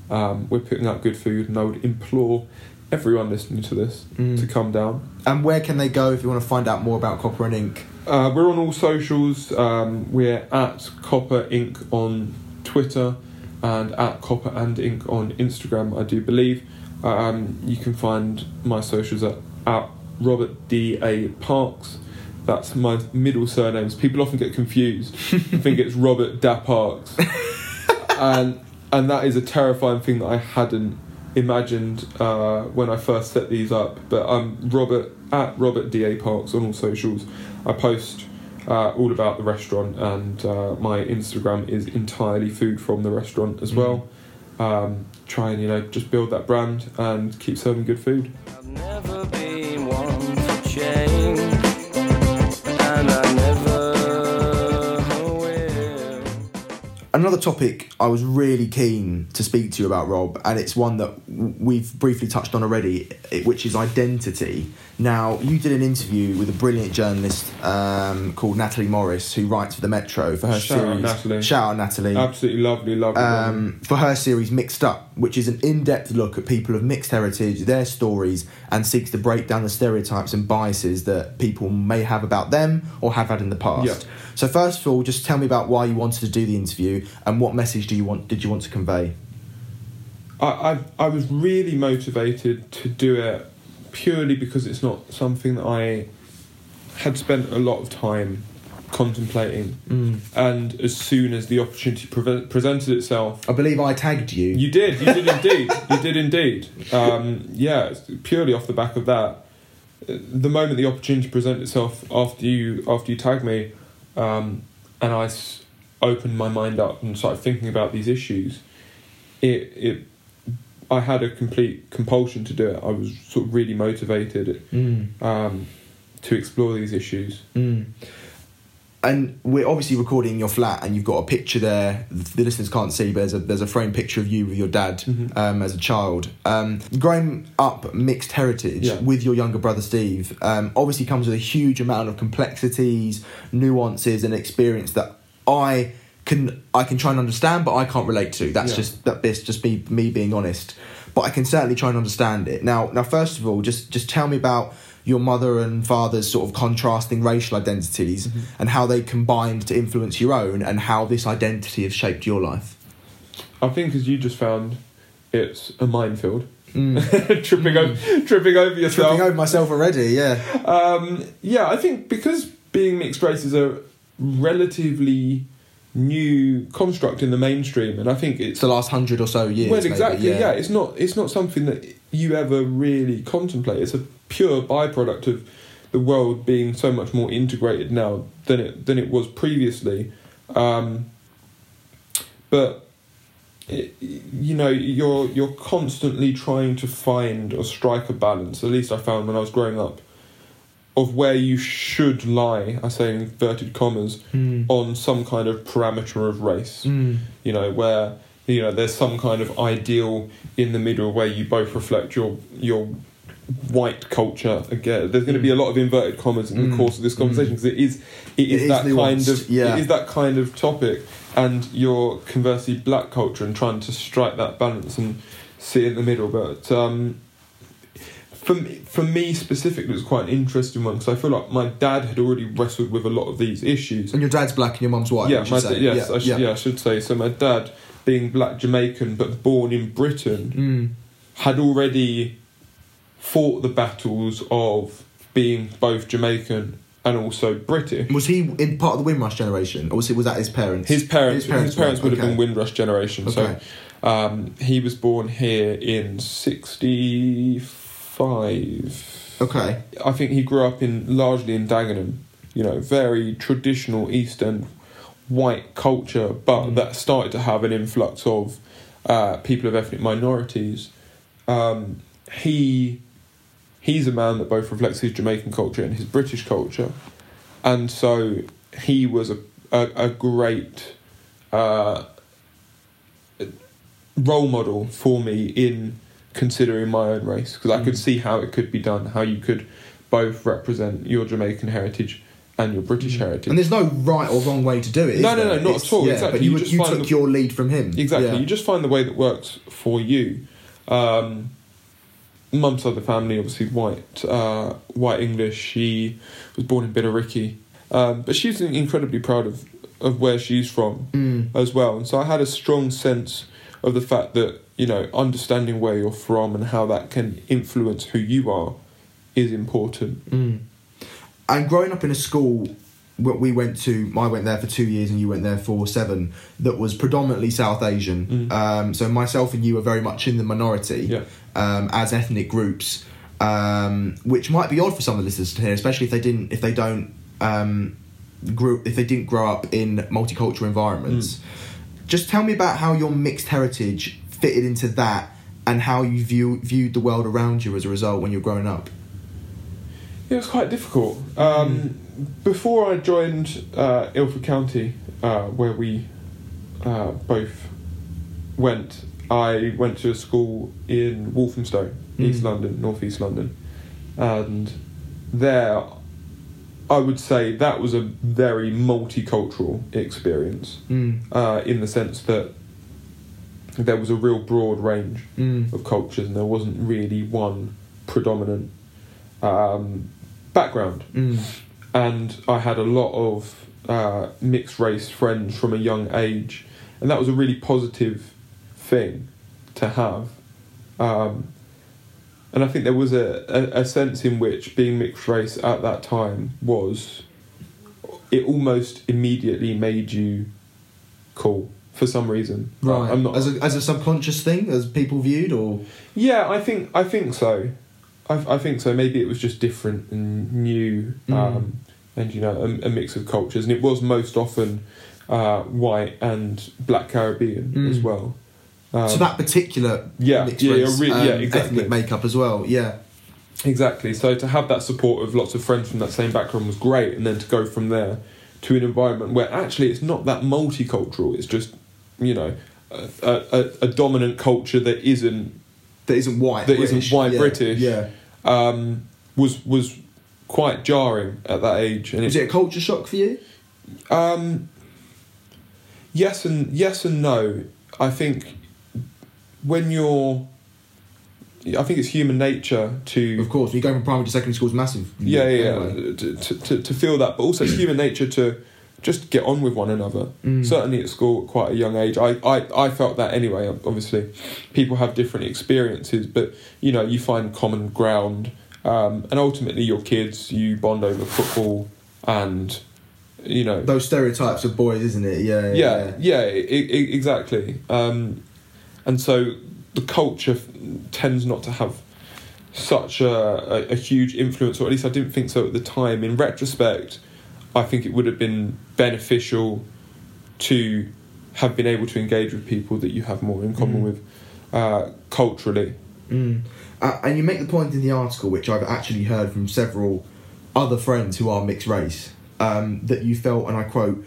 Um, we're putting out good food, and I would implore everyone listening to this Mm. to come down. And where can they go if you want to find out more about Copper and Ink? Uh, we're on all socials. Um, we're at Copper Ink on Twitter and at Copper and Ink on Instagram, I do believe. Um, you can find my socials at, at Robert D A Parks. That's my middle surnames. People often get confused and think it's Robert Da Parks, and and that is a terrifying thing that I hadn't imagined uh, when I first set these up. But I'm Robert at Robert Da Parks on all socials. I post uh, all about the restaurant, and uh, my Instagram is entirely food from the restaurant as well. Um, try and you know just build that brand and keep serving good food. Another topic I was really keen to speak to you about, Rob, and it's one that we've briefly touched on already, which is identity. Now, you did an interview with a brilliant journalist um, called Natalie Morris, who writes for the Metro for her Shout out series. Natalie. Shout out Natalie. Absolutely lovely, lovely. um, for her series Mixed Up, which is an in depth look at people of mixed heritage, their stories, and seeks to break down the stereotypes and biases that people may have about them or have had in the past. Yeah. So, first of all, just tell me about why you wanted to do the interview and what message do you want did you want to convey? I, I I was really motivated to do it purely because it's not something that I had spent a lot of time contemplating. And as soon as the opportunity pre- presented itself, I believe I tagged you. you did, you did indeed, you did indeed. Um, yeah, purely off the back of that. Uh, The moment the opportunity presented itself after you after you tagged me, um, and I s- opened my mind up and started thinking about these issues, it it I had a complete compulsion to do it. I was sort of really motivated Mm. um, to explore these issues. Mm. And we're obviously recording in your flat, and you've got a picture there. The listeners can't see, but there's a there's a framed picture of you with your dad Mhm. um, as a child. Um, growing up mixed heritage Yeah. with your younger brother Steve, um, obviously comes with a huge amount of complexities, nuances, and experience that I can I can try and understand, but I can't relate to. That's Yeah. just that this just me me being honest. But I can certainly try and understand it. Now now first of all, just just tell me about your mother and father's sort of contrasting racial identities Mm-hmm. and how they combined to influence your own and how this identity has shaped your life. I think, as you just found, it's a minefield. Mm. tripping, o- tripping over yourself. Tripping over myself already, yeah. Um, yeah, I think because being mixed race is a relatively new construct in the mainstream, and I think it's It's the last hundred or so years. well, maybe, exactly. yeah. yeah. it's not it's not something that you ever really contemplate. It's a pure byproduct of the world being so much more integrated now than it than it was previously. Um, but it, you know, you're you're constantly trying to find or strike a balance. At least I found when I was growing up. Of where you should lie, I say in inverted commas, Mm. on some kind of parameter of race Mm. you know where you know there's some kind of ideal in the middle where you both reflect your your white culture again there's going to be a lot of inverted commas in the Mm. course of this conversation because it is it is is that kind of yeah. it is that kind of topic and your conversely black culture and trying to strike that balance and sit in the middle but um for me, for me specifically, it was quite an interesting one because I feel like my dad had already wrestled with a lot of these issues. And your dad's black and your mum's white. Yeah, my da- yes, yeah, I, should, yeah. I should say. So my dad, being black Jamaican but born in Britain, Mm. had already fought the battles of being both Jamaican and also British. Was he in part of the Windrush generation, or was it was that his parents? His parents, his parents, were, would have been Windrush generation. Okay. So um, he was born here in '65. Okay. I think he grew up in largely in Dagenham, you know, very traditional East End white culture, but Mm. that started to have an influx of uh, people of ethnic minorities. Um, he he's a man that both reflects his Jamaican culture and his British culture, and so he was a a, a great uh, role model for me in considering my own race because I could Mm. see how it could be done, how you could both represent your Jamaican heritage and your British heritage. Mm. And there's no right or wrong way to do it. No, no, there? no, not It's- at all, Yeah, exactly. But you, You just you took the- your lead from him. Exactly. Yeah. You just find the way that works for you. Um, Mum's side of the family, obviously white, uh, white English. She was born in Billericay, um, but she's incredibly proud of of where she's from Mm. as well. And so I had a strong sense of the fact that you know understanding where you're from and how that can influence who you are is important. Mm. And growing up in a school, what we went to, I went there for two years and you went there for seven, that was predominantly South Asian. Mm. Um, so myself and you were very much in the minority Yeah. Um, as ethnic groups, um, which might be odd for some of the listeners to hear, especially if they didn't, if they don't um, grew, if they didn't grow up in multicultural environments. Just tell me about how your mixed heritage fitted into that, and how you view viewed the world around you as a result when you were growing up. It was quite difficult. Um, Before I joined uh, Ilford County, uh, where we uh, both went, I went to a school in Walthamstow, East Mm. London, North East London, and there, I would say that was a very multicultural experience Mm. uh, in the sense that there was a real broad range Mm. of cultures, and there wasn't really one predominant um, background. Mm. And I had a lot of uh, mixed race friends from a young age, and that was a really positive thing to have. Um, and I think there was a, a, a sense in which being mixed race at that time was, it almost immediately made you cool for some reason. Right. I'm not as a as a subconscious thing, as people viewed, or yeah, I think I think so. I, I think so. Maybe it was just different and new, Mm. um, and you know, a, a mix of cultures, and it was most often uh, white and black Caribbean Mm. as well. Um, so that particular yeah, mixed yeah, race, yeah, re- yeah, um, exactly. ethnic makeup as well. Yeah. exactly. So to have that support of lots of friends from that same background was great, and then to go from there to an environment where actually it's not that multicultural. It's just you know a, a, a dominant culture that isn't That isn't white. That British. isn't white yeah. British. Yeah. um, was was quite jarring at that age, and Was it a culture shock for you? Um, yes and yes and no. I think when you're I think it's human nature to Of course, when you go from primary to secondary school is massive. yeah, yeah, yeah, Anyway. to, to, to, to feel that, but also it's human nature to just get on with one another. Mm. Certainly at school at quite a young age, I, I, I felt that anyway. Obviously, people have different experiences, but you know, you find common ground, um, and ultimately, your kids you bond over football, and you know, Those stereotypes of boys, isn't it? Yeah, yeah, yeah, e- e- exactly. Um, and so the culture f- tends not to have such a, a, a huge influence, or at least I didn't think so at the time. In retrospect, I think it would have been beneficial to have been able to engage with people that you have more in common Mm. with uh, culturally. Mm. Uh, and you make the point in the article, which I've actually heard from several other friends who are mixed race, um, that you felt, and I quote,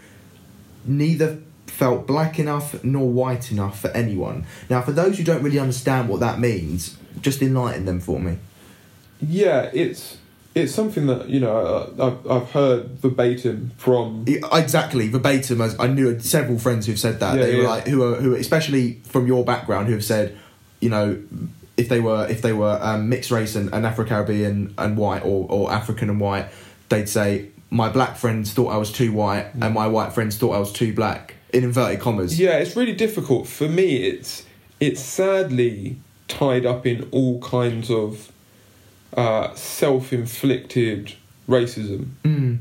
neither felt black enough nor white enough for anyone. Now, for those who don't really understand what that means, just enlighten them for me. Yeah, it's it's something that you know I've, I've heard verbatim from Exactly, verbatim. As I knew several friends who've said that. Yeah, they were like, who are who, especially from your background, who have said, you know, if they were if they were um, mixed race and, and Afro Caribbean and white or, or African and white, they'd say my black friends thought I was too white and my white friends thought I was too black. In inverted commas. Yeah, it's really difficult for me. It's it's sadly tied up in all kinds of uh, self-inflicted racism. Mm,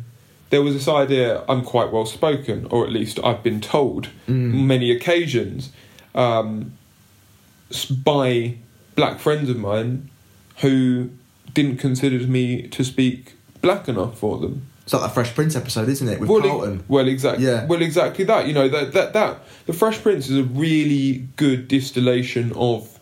There was this idea I'm quite well spoken, or at least I've been told Mm. many occasions um, by black friends of mine who didn't consider me to speak black enough for them. It's like that Fresh Prince episode, isn't it, with well, Carlton? well, exactly. Yeah. Well, exactly that. You know that that that the Fresh Prince is a really good distillation of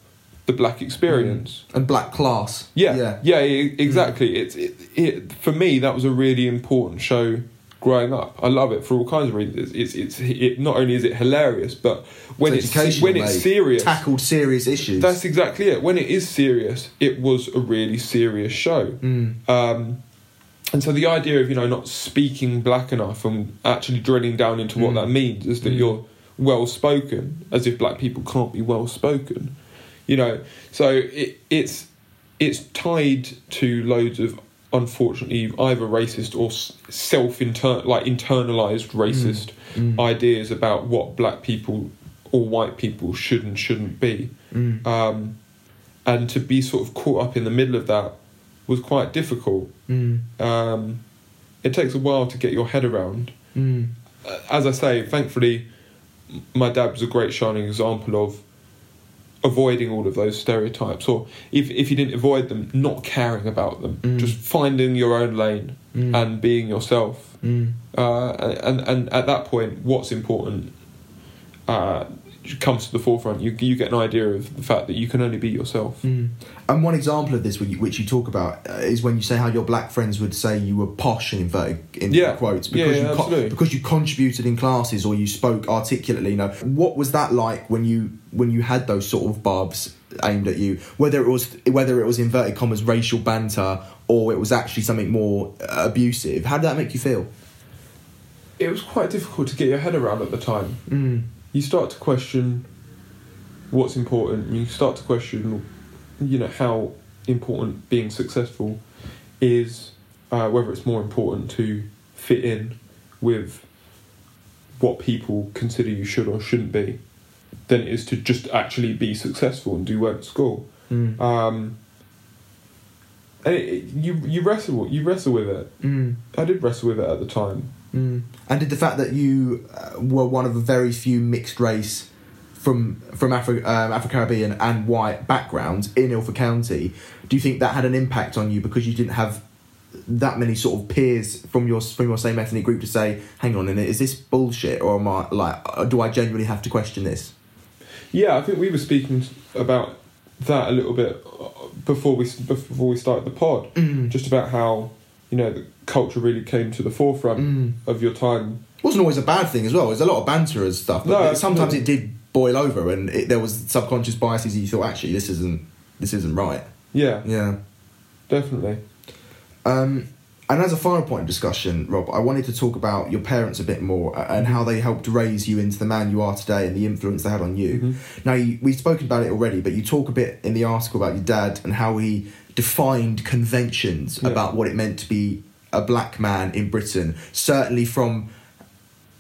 the black experience. and black class. Yeah, yeah. yeah, e- exactly. It's it, it for me that was a really important show growing up. I love it for all kinds of reasons. It's it's, it not only is it hilarious, but when it's, educational, when it's serious, tackled serious issues. that's exactly it. When it is serious, it was a really serious show. Mm. Um, and so the idea of you know not speaking black enough and actually drilling down into what Mm. that means is that Mm. you're well spoken, as if black people can't be well spoken. You know, so it, it's it's tied to loads of unfortunately either racist or self inter like internalized racist Mm. ideas about what black people or white people should and shouldn't be Mm. um, and to be sort of caught up in the middle of that was quite difficult. Mm. Um, it takes a while to get your head around. Mm. Uh, As I say, thankfully, my dad was a great shining example of avoiding all of those stereotypes, or if if you didn't avoid them, not caring about them, Mm. just finding your own lane Mm. and being yourself. Mm. Uh, and and at that point, what's important uh, comes to the forefront. You you get an idea of the fact that you can only be yourself. Mm. And one example of this, which you, which you talk about, uh, is when you say how your black friends would say you were posh in inverted in Yeah. quotes because yeah, you co- because you contributed in classes or you spoke articulately. You know, what was that like when you when you had those sort of barbs aimed at you? Whether it was whether it was inverted commas racial banter or it was actually something more uh, abusive. How did that make you feel? It was quite difficult to get your head around at the time. Mm. You start to question what's important. You start to question, you know, how important being successful is. Uh, whether it's more important to fit in with what people consider you should or shouldn't be than it is to just actually be successful and do well at school. Mm. Um, and it, it- you you wrestle you wrestle with it. Mm. I did wrestle with it at the time. Mm. And did the fact that you uh, were one of a very few mixed race from from Afri- um, Afro Caribbean and white backgrounds in Ilford County, do you think that had an impact on you because you didn't have that many sort of peers from your from your same ethnic group to say, "Hang on is this bullshit or am I like uh, do I genuinely have to question this?" Yeah, I think we were speaking about that a little bit uh, before we before we started the pod. Mm. Just about how you know the culture really came to the forefront Mm. of your time. It wasn't always a bad thing as well. There's a lot of banter and stuff, but No, sometimes it did boil over, and it, there was subconscious biases. You thought, actually, this isn't this isn't right. Yeah, Yeah. definitely. Um, And as a final point of discussion, Rob, I wanted to talk about your parents a bit more and how they helped raise you into the man you are today and the influence they had on you. Mhm. Now, you, we've spoken about it already, but you talk a bit in the article about your dad and how he defined conventions Yeah. about what it meant to be a black man in Britain. Certainly from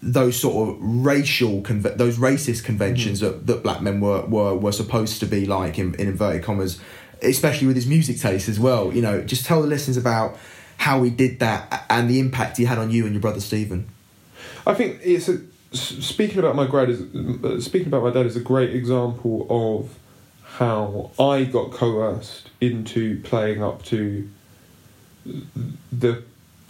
those sort of racial conve- those racist conventions that, that black men were, were were supposed to be like in, in inverted commas especially with his music taste as well you know just tell the listeners about how he did that and the impact he had on you and your brother Stephen I think it's a, speaking about my grad is uh, speaking about my dad is a great example of how I got coerced into playing up to the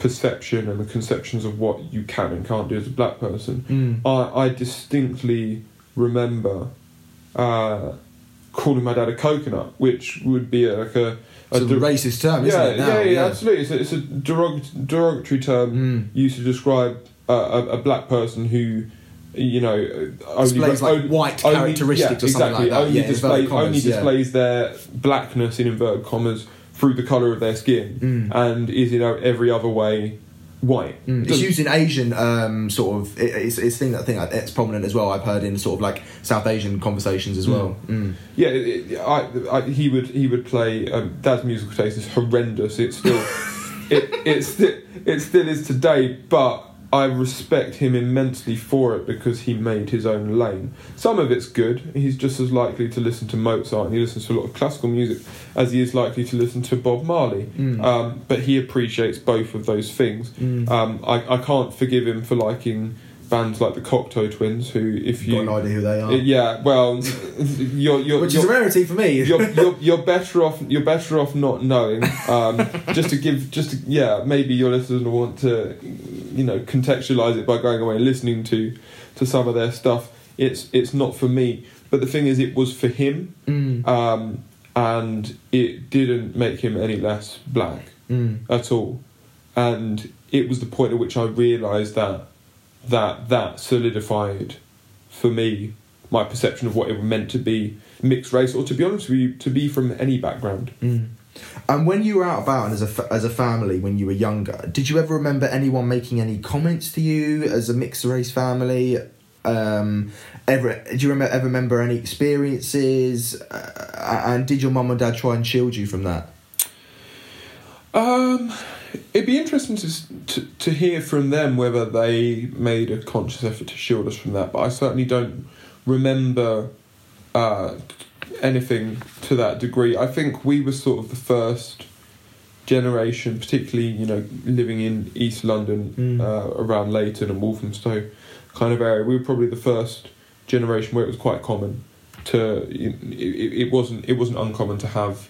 perception and the conceptions of what you can and can't do as a black person. I, I distinctly remember uh, calling my dad a coconut, which would be a, like a, a it's a racist term isn't yeah, it now? yeah, yeah, absolutely. It's a, it's a derog- derogatory term Mm. used to describe uh, a, a black person who, you know, only Displays, like, only- white only- characteristics yeah, or something exactly, like that. Only Yeah, display, inverted commas, only yeah. displays their blackness in inverted commas through the color of their skin, Mm. and is in every other way white. Mm, it's used in Asian um, sort of. It, it's it's thing that thing think it's prominent as well. I've heard in sort of like South Asian conversations as well. Mm. Yeah, it, I, I, he would he would play. Um, Dad's musical taste is horrendous. It's still, it it still it still is today. But I respect him immensely for it because he made his own lane. Some of it's good. He's just as likely to listen to Mozart and he listens to a lot of classical music as he is likely to listen to Bob Marley. Mm. Um, but he appreciates both of those things. Mm. Um, I I can't forgive him for liking bands like the Cocteau Twins, who if you Got no idea who they are. yeah, well, you're you're Which is you're, a rarity for me. you're, you're, you're better off you're better off not knowing. Um, just to give just to, yeah, maybe your listeners will want to you know contextualize it by going away and listening to to some of their stuff. It's it's not for me, but the thing is, it was for him, Mm. um, and it didn't make him any less black Mm. at all. And it was the point at which I realised that that that solidified for me my perception of what it meant to be mixed race, or to be honest with you, to be from any background. Mm. And when you were out about and as a fa- as a family when you were younger, did you ever remember anyone making any comments to you as a mixed race family? Um, ever do you remember ever remember any experiences? Uh, and did your mum and dad try and shield you from that? Um, it'd be interesting to, to to hear from them whether they made a conscious effort to shield us from that. But I certainly don't remember uh, anything to that degree. I think we were sort of the first generation, particularly you know living in East London, Mm. uh, around Leyton and Walthamstow kind of area. We were probably the first generation where it was quite common to. It, it, it wasn't it wasn't uncommon to have.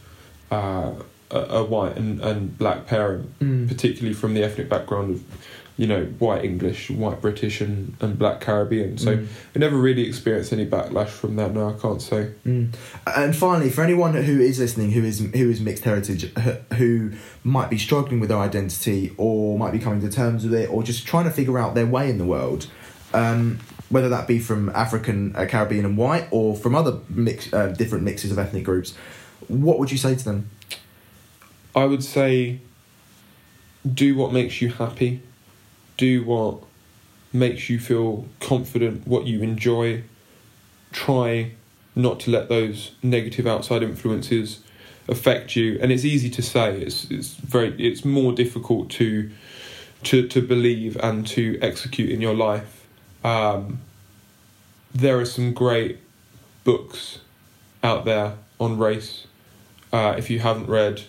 Uh, a, a white and, and black parent, Mm. particularly from the ethnic background of, you know, white English, white British, and, and black Caribbean. So Mm. I never really experienced any backlash from that. No, I can't say. Mm. And finally, for anyone who is listening, who is who is mixed heritage, who might be struggling with their identity, or might be coming to terms with it, or just trying to figure out their way in the world, um, whether that be from African, uh, Caribbean, and white, or from other mix, uh, different mixes of ethnic groups, what would you say to them? I would say do what makes you happy, do what makes you feel confident, what you enjoy. Try not to let those negative outside influences affect you. And it's easy to say. It's it's very it's more difficult to to to believe and to execute in your life. Um, there are some great books out there on race. Uh, if you haven't read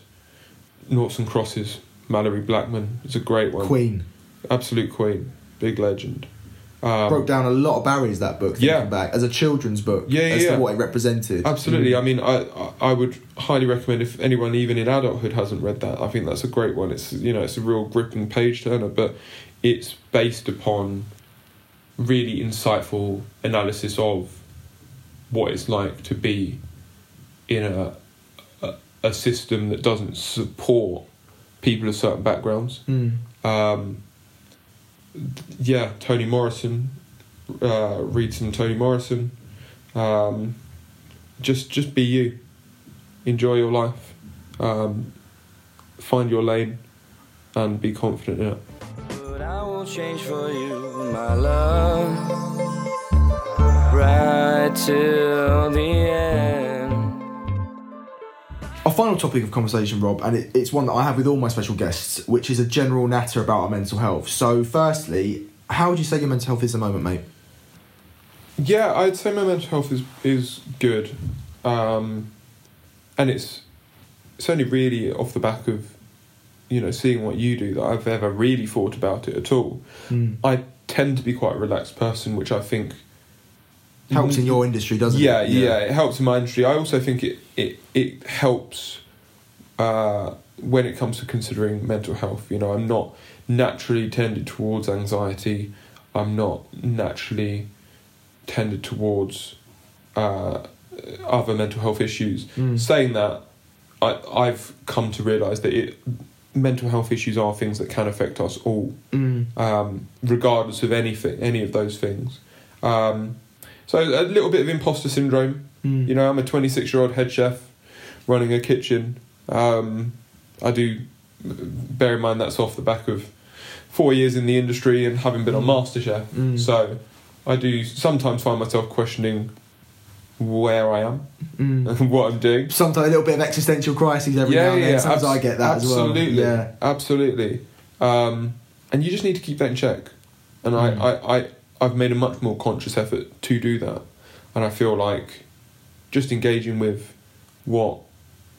Noughts and Crosses, Malorie Blackman is a great one. Queen Absolute queen, big legend. Um, broke down a lot of barriers. That book, thinking Yeah. back as a children's book, Yeah, yeah, as yeah. to what it represented. Absolutely. Mm. I mean, I I- I would highly recommend if anyone even in adulthood hasn't read that. I think that's a great one. It's you know it's a real gripping page turner, but it's based upon really insightful analysis of what it's like to be in a a, a system that doesn't support people of certain backgrounds. Mm. Um, yeah, Toni Morrison. Uh, read some Toni Morrison. Um, just just be you. Enjoy your life. Um, find your lane. and be confident in it. But I will change for you, my love. Right till the end. Final topic of conversation, Rob, and it, it's one that I have with all my special guests, which is a general natter about our mental health. So, firstly, how would you say your mental health is at the moment, mate? Yeah, I'd say my mental health is is good, um, and it's it's only really off the back of you know seeing what you do that I've ever really thought about it at all. Mm. I tend to be quite a relaxed person, which I think Helps in your industry, doesn't yeah, it? yeah, yeah, it helps in my industry. I also think it it it helps uh, when it comes to considering mental health. You know, I'm not naturally tended towards anxiety. I'm not naturally tended towards uh, other mental health issues. Mm. Saying that, I I've come to realise that it mental health issues are things that can affect us all Mm. um, regardless of anything, any of those things. Um, so a little bit of imposter syndrome. Mm. You know, I'm a 26 year old head chef running a kitchen. Um, I do bear in mind that's off the back of four years in the industry and having been on Mm. MasterChef. Mm. So I do sometimes find myself questioning where I am Mm. and what I'm doing. Sometimes a little bit of existential crises every now and then. Sometimes abs- I get that absolutely, as well. Yeah. absolutely. Um, and you just need to keep that in check. And Mm. I, I, I, I've made a much more conscious effort to do that. And I feel like just engaging with what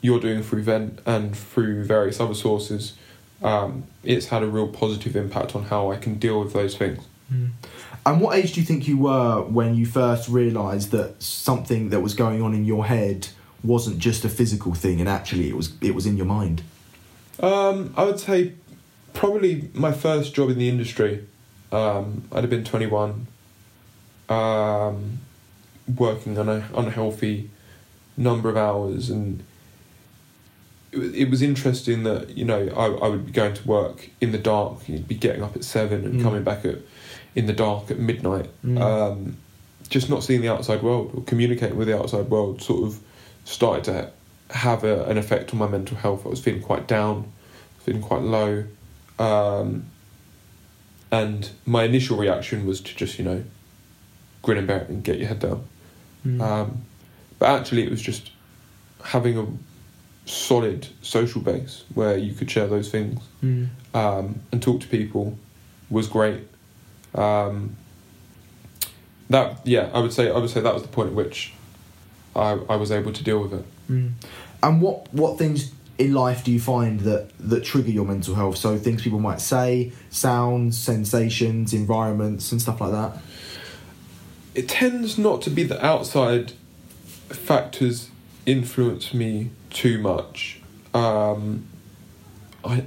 you're doing through Vent and through various other sources, um, it's had a real positive impact on how I can deal with those things. Mm. And what age do you think you were when you first realised that something that was going on in your head wasn't just a physical thing and actually it was it was in your mind? Um, I would say probably my first job in the industry. Um, I'd have been 21, um, working on a unhealthy number of hours, and it, it was interesting that you know I, I would be going to work in the dark. You'd be getting up at seven and Mm. coming back at in the dark at midnight. Mm. Um, just not seeing the outside world or communicating with the outside world sort of started to have a, an effect on my mental health. I was feeling quite down, feeling quite low, um, and my initial reaction was to just you know grin and bear it and get your head down. Mm. Um, but actually, it was just having a solid social base where you could share those things Mm. um, and talk to people was great. Um, that yeah, I would say I would say that was the point at which I I was able to deal with it. Mm. And what what things in life do you find that that trigger your mental health? So things people might say, sounds, sensations, environments, and stuff like that. It tends not to be the outside factors influence me too much. Um, I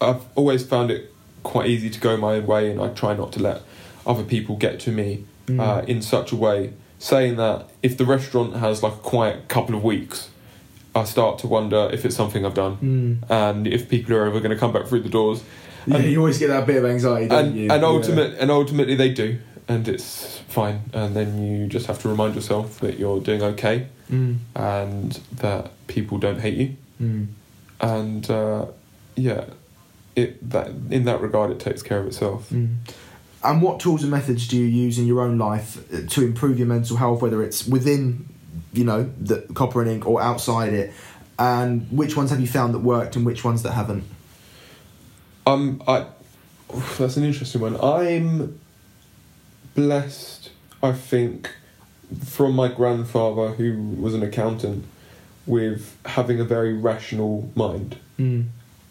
I've always found it quite easy to go my own way, and I try not to let other people get to me Mm. uh, in such a way. Saying that if the restaurant has like a quiet couple of weeks, I start to wonder if it's something I've done, Mm. and if people are ever going to come back through the doors. Yeah, And- you always get that bit of anxiety, don't and you? and Yeah. and ultimately they do, and it's fine. And then you just have to remind yourself that you're doing okay, Mm. and that people don't hate you, Mm. and uh, yeah, it that in that regard it takes care of itself. Mm. And what tools and methods do you use in your own life uh, to improve your mental health, whether it's within, you know, the copper and ink or outside it? And which ones have you found that worked and which ones that haven't? Um, I oof, that's an interesting one. I'm blessed, I think, from my grandfather who was an accountant, with having a very rational mind. Mm.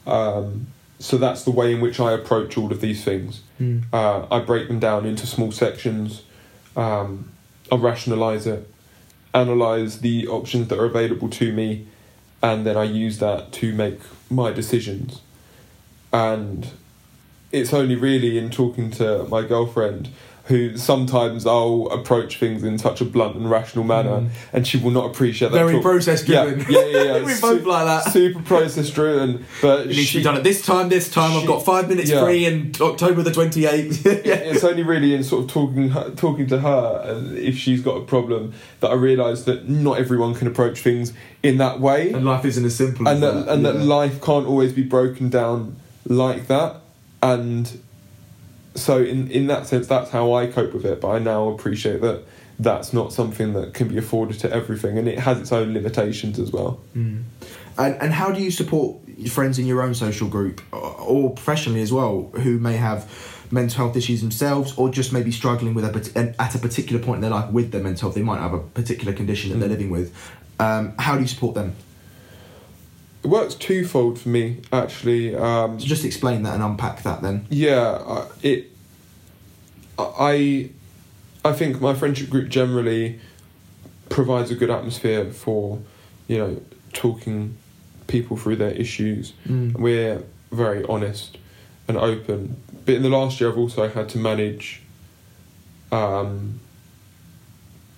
Um, so that's the way in which I approach all of these things. Mm. Uh, I break them down into small sections. Um, I rationalize it, analyze the options that are available to me, and then I use that to make my decisions. And it's only really in talking to my girlfriend who sometimes I'll approach things in such a blunt and rational manner, and she will not appreciate that. Mm. Very process driven. Yeah, yeah, yeah. yeah. We both like that. Super process driven, but It needs to she, be done at this time, this time. I've got five minutes yeah. free in October the 28th. yeah. it's only really in sort of talking talking to her and if she's got a problem that I realise that not everyone can approach things in that way, And life isn't as simple and as that that. and that life can't always be broken down like that, and so in in that sense, that's how I cope with it. But I now appreciate that that's not something that can be afforded to everything, and it has its own limitations as well. And, and how do you support your friends in your own social group or, professionally as well who may have mental health issues themselves or just maybe struggling with a at a particular point in their life with their mental health? They might have a particular condition that they're Mm. living with. Um, how do you support them? It works twofold for me actually. Um, So just explain that and unpack that then. Yeah, I- it. I, I think my friendship group generally provides a good atmosphere for, you know, talking people through their issues. Mm. We're very honest and open. But in the last year, I've also had to manage. Um,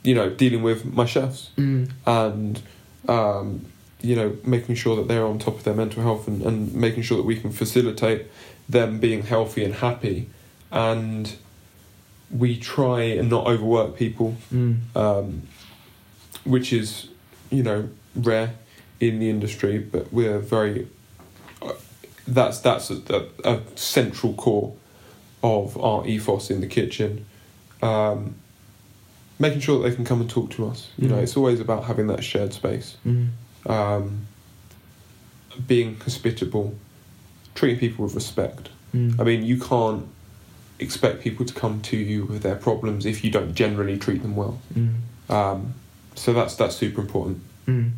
you know, dealing with my chefs Mm. and um, you know making sure that they're on top of their mental health and, and making sure that we can facilitate them being healthy and happy and we try and not overwork people Mm. um, which is you know rare in the industry but we're very uh, that's that's a, a, a central core of our ethos in the kitchen um, making sure that they can come and talk to us you know Mhm. it's always about having that shared space Mm. Um, being hospitable treating people with respect Mm. I mean you can't expect people to come to you with their problems if you don't generally treat them well Mm. um, so that's that's super important. Mm.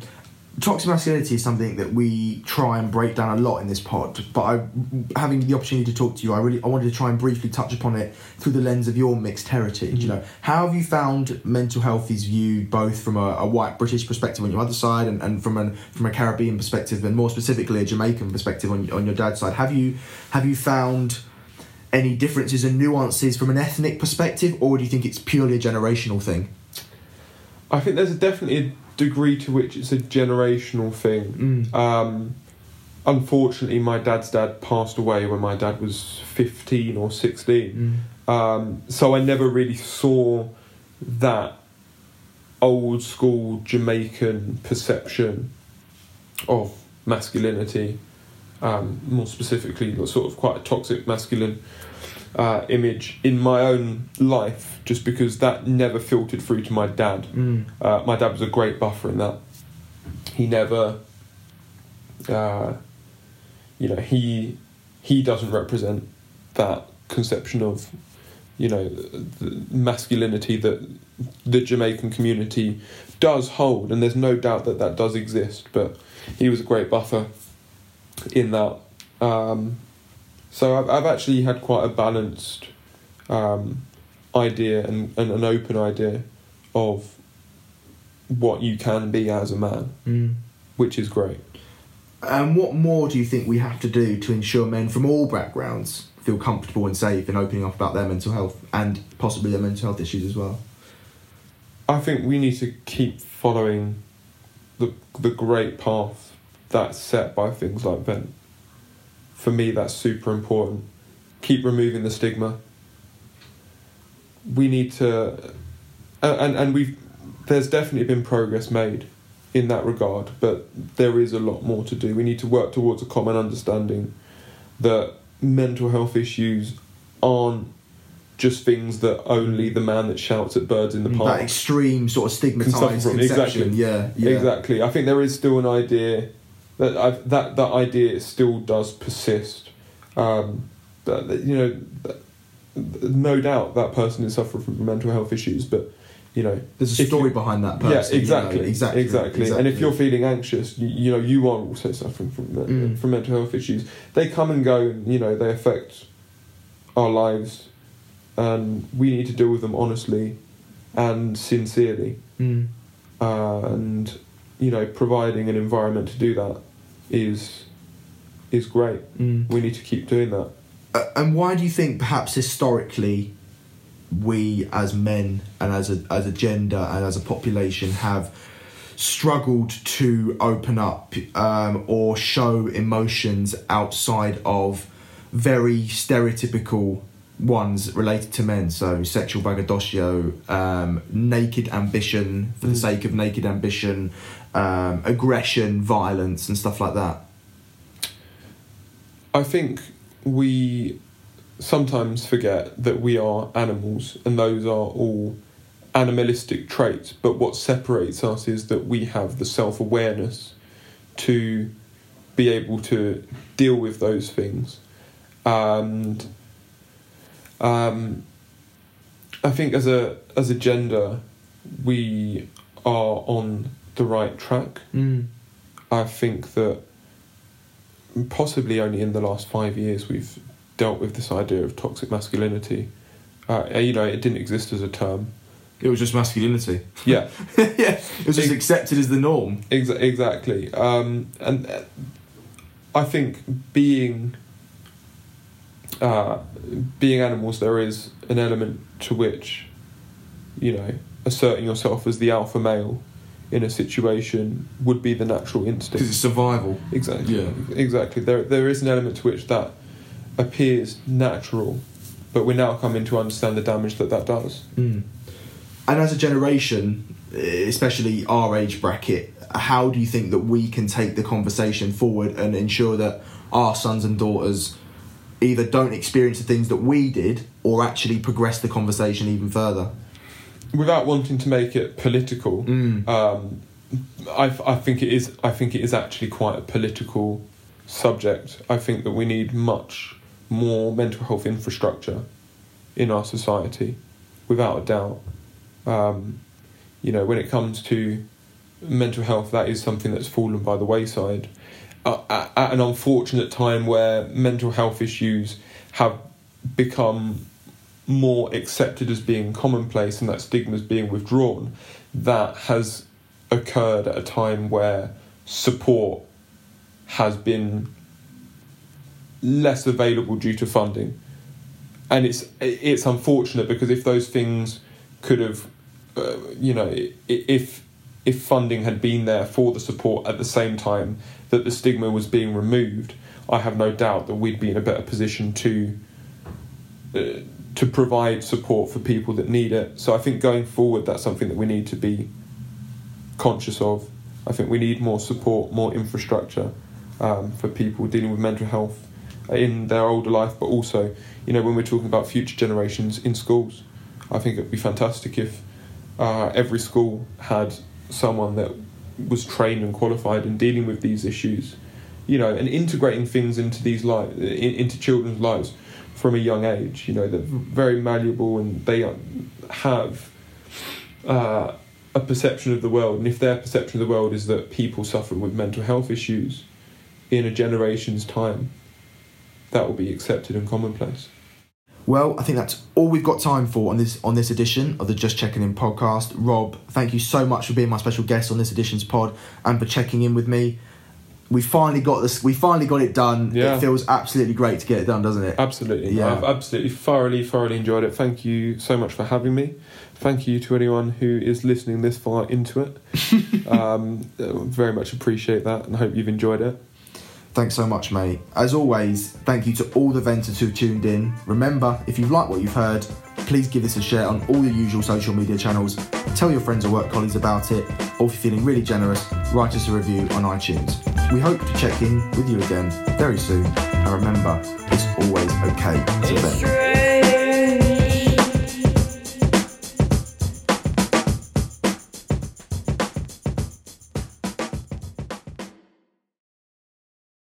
Toxic masculinity is something that we try and break down a lot in this pod. But I, having the opportunity to talk to you, I really I wanted to try and briefly touch upon it through the lens of your mixed heritage. You Mhm. know, how have you found mental health is viewed both from a, a white British perspective on your other side, and, and from an from a Caribbean perspective, and more specifically a Jamaican perspective on on your dad's side? Have you have you found any differences and nuances from an ethnic perspective, or do you think it's purely a generational thing? I think there's a definitely a degree to which it's a generational thing. Mm. Um, unfortunately, my dad's dad passed away when my dad was 15 or 16. Mm. Um, so I never really saw that old school Jamaican perception of masculinity, um, more specifically, sort of quite a toxic masculine uh, image in my own life, just because that never filtered through to my dad. Mm. Uh, my dad was a great buffer in that. He never, uh, you know, he he doesn't represent that conception of, you know, the masculinity that the Jamaican community does hold, and there's no doubt that that does exist. But he was a great buffer in that. Um, so I've, I've actually had quite a balanced um, idea and, and an open idea of what you can be as a man, Mm. which is great. And what more do you think we have to do to ensure men from all backgrounds feel comfortable and safe in opening up about their mental health and possibly their mental health issues as well? I think we need to keep following the the great path that's set by things like Vent. For me, that's super important. Keep removing the stigma. We need to, and and, we've there's definitely been progress made in that regard, but there is a lot more to do. We need to work towards a common understanding that mental health issues aren't just things that only the man that shouts at birds in the mm, park. that extreme sort of stigmatized conception. exactly. Yeah, yeah. Exactly. I think there is still an idea that I've, that that idea still does persist. Um, that, you know, no doubt that person is suffering from mental health issues, but you know, There's a story you- behind that yeah, person. you know, exactly, exactly, exactly, And if you're feeling anxious, you, you know, you are also suffering from Mm. from mental health issues. They come and go, and you know, they affect our lives, and we need to deal with them honestly and sincerely Mm. uh, and you know providing an environment to do that is is great Mm. we need to keep doing that Uh, and why do you think perhaps historically we as men and as a as a gender and as a population have struggled to open up um, or show emotions outside of very stereotypical ones related to men. So sexual braggadocio, um, naked ambition for the Mm. sake of naked ambition, um, aggression, violence, and stuff like that. I think we sometimes forget that we are animals and those are all animalistic traits, but what separates us is that we have the self awareness to be able to deal with those things. And um, I think as a as a gender, we are on the right track. Mm. I think that possibly only in the last five years we've dealt with this idea of toxic masculinity. Uh, you know, it didn't exist as a term. It was just masculinity. Yeah, yeah, it was just Ex- accepted as the norm. ex- exactly. Um, and uh, I think being uh, being animals, there is an element to which, you know, asserting yourself as the alpha male in a situation would be the natural instinct. Because it's survival. Exactly. Yeah. Exactly. There, there is an element to which that appears natural, but we're now coming to understand the damage that that does. Mm. And as a generation, especially our age bracket, how do you think that we can take the conversation forward and ensure that our sons and daughters either don't experience the things that we did or actually progress the conversation even further? Without wanting to make it political, Mm. um, I, I think it is. I think it is actually quite a political subject. I think that we need much more mental health infrastructure in our society, without a doubt. Um, you know, when it comes to mental health, that is something that's fallen by the wayside. Uh, at, at an unfortunate time where mental health issues have become more accepted as being commonplace and that stigma is being withdrawn, that has occurred at a time where support has been less available due to funding. And it's it's unfortunate because if those things could have, uh, you know, if if funding had been there for the support at the same time that the stigma was being removed, I have no doubt that we'd be in a better position to uh, to provide support for people that need it. So I think going forward, that's something that we need to be conscious of. I think we need more support, more infrastructure um, for people dealing with mental health in their older life, but also, you know, when we're talking about future generations in schools, I think it'd be fantastic if uh, every school had someone that was trained and qualified in dealing with these issues, you know, and integrating things into these li- into children's lives from a young age. You know, they're very malleable and they have uh, a perception of the world. And if their perception of the world is that people suffer with mental health issues in a generation's time, that will be accepted and commonplace. Well, I think that's all we've got time for on this on this edition of the Just Checking In podcast. Rob, thank you so much for being my special guest on this edition's pod and for checking in with me. We finally got this. We finally got it done. Yeah. It feels absolutely great to get it done, doesn't it? Absolutely. Yeah. I've absolutely thoroughly, thoroughly enjoyed it. Thank you so much for having me. Thank you to anyone who is listening this far into it. um, uh, very much appreciate that and hope you've enjoyed it. Thanks so much, mate. As always, thank you to all the venters who tuned in. Remember, if you've liked what you've heard, please give this a share on all the usual social media channels. Tell your friends or work colleagues about it, or if you're feeling really generous, write us a review on iTunes. We hope to check in with you again very soon. And remember, it's always okay to strange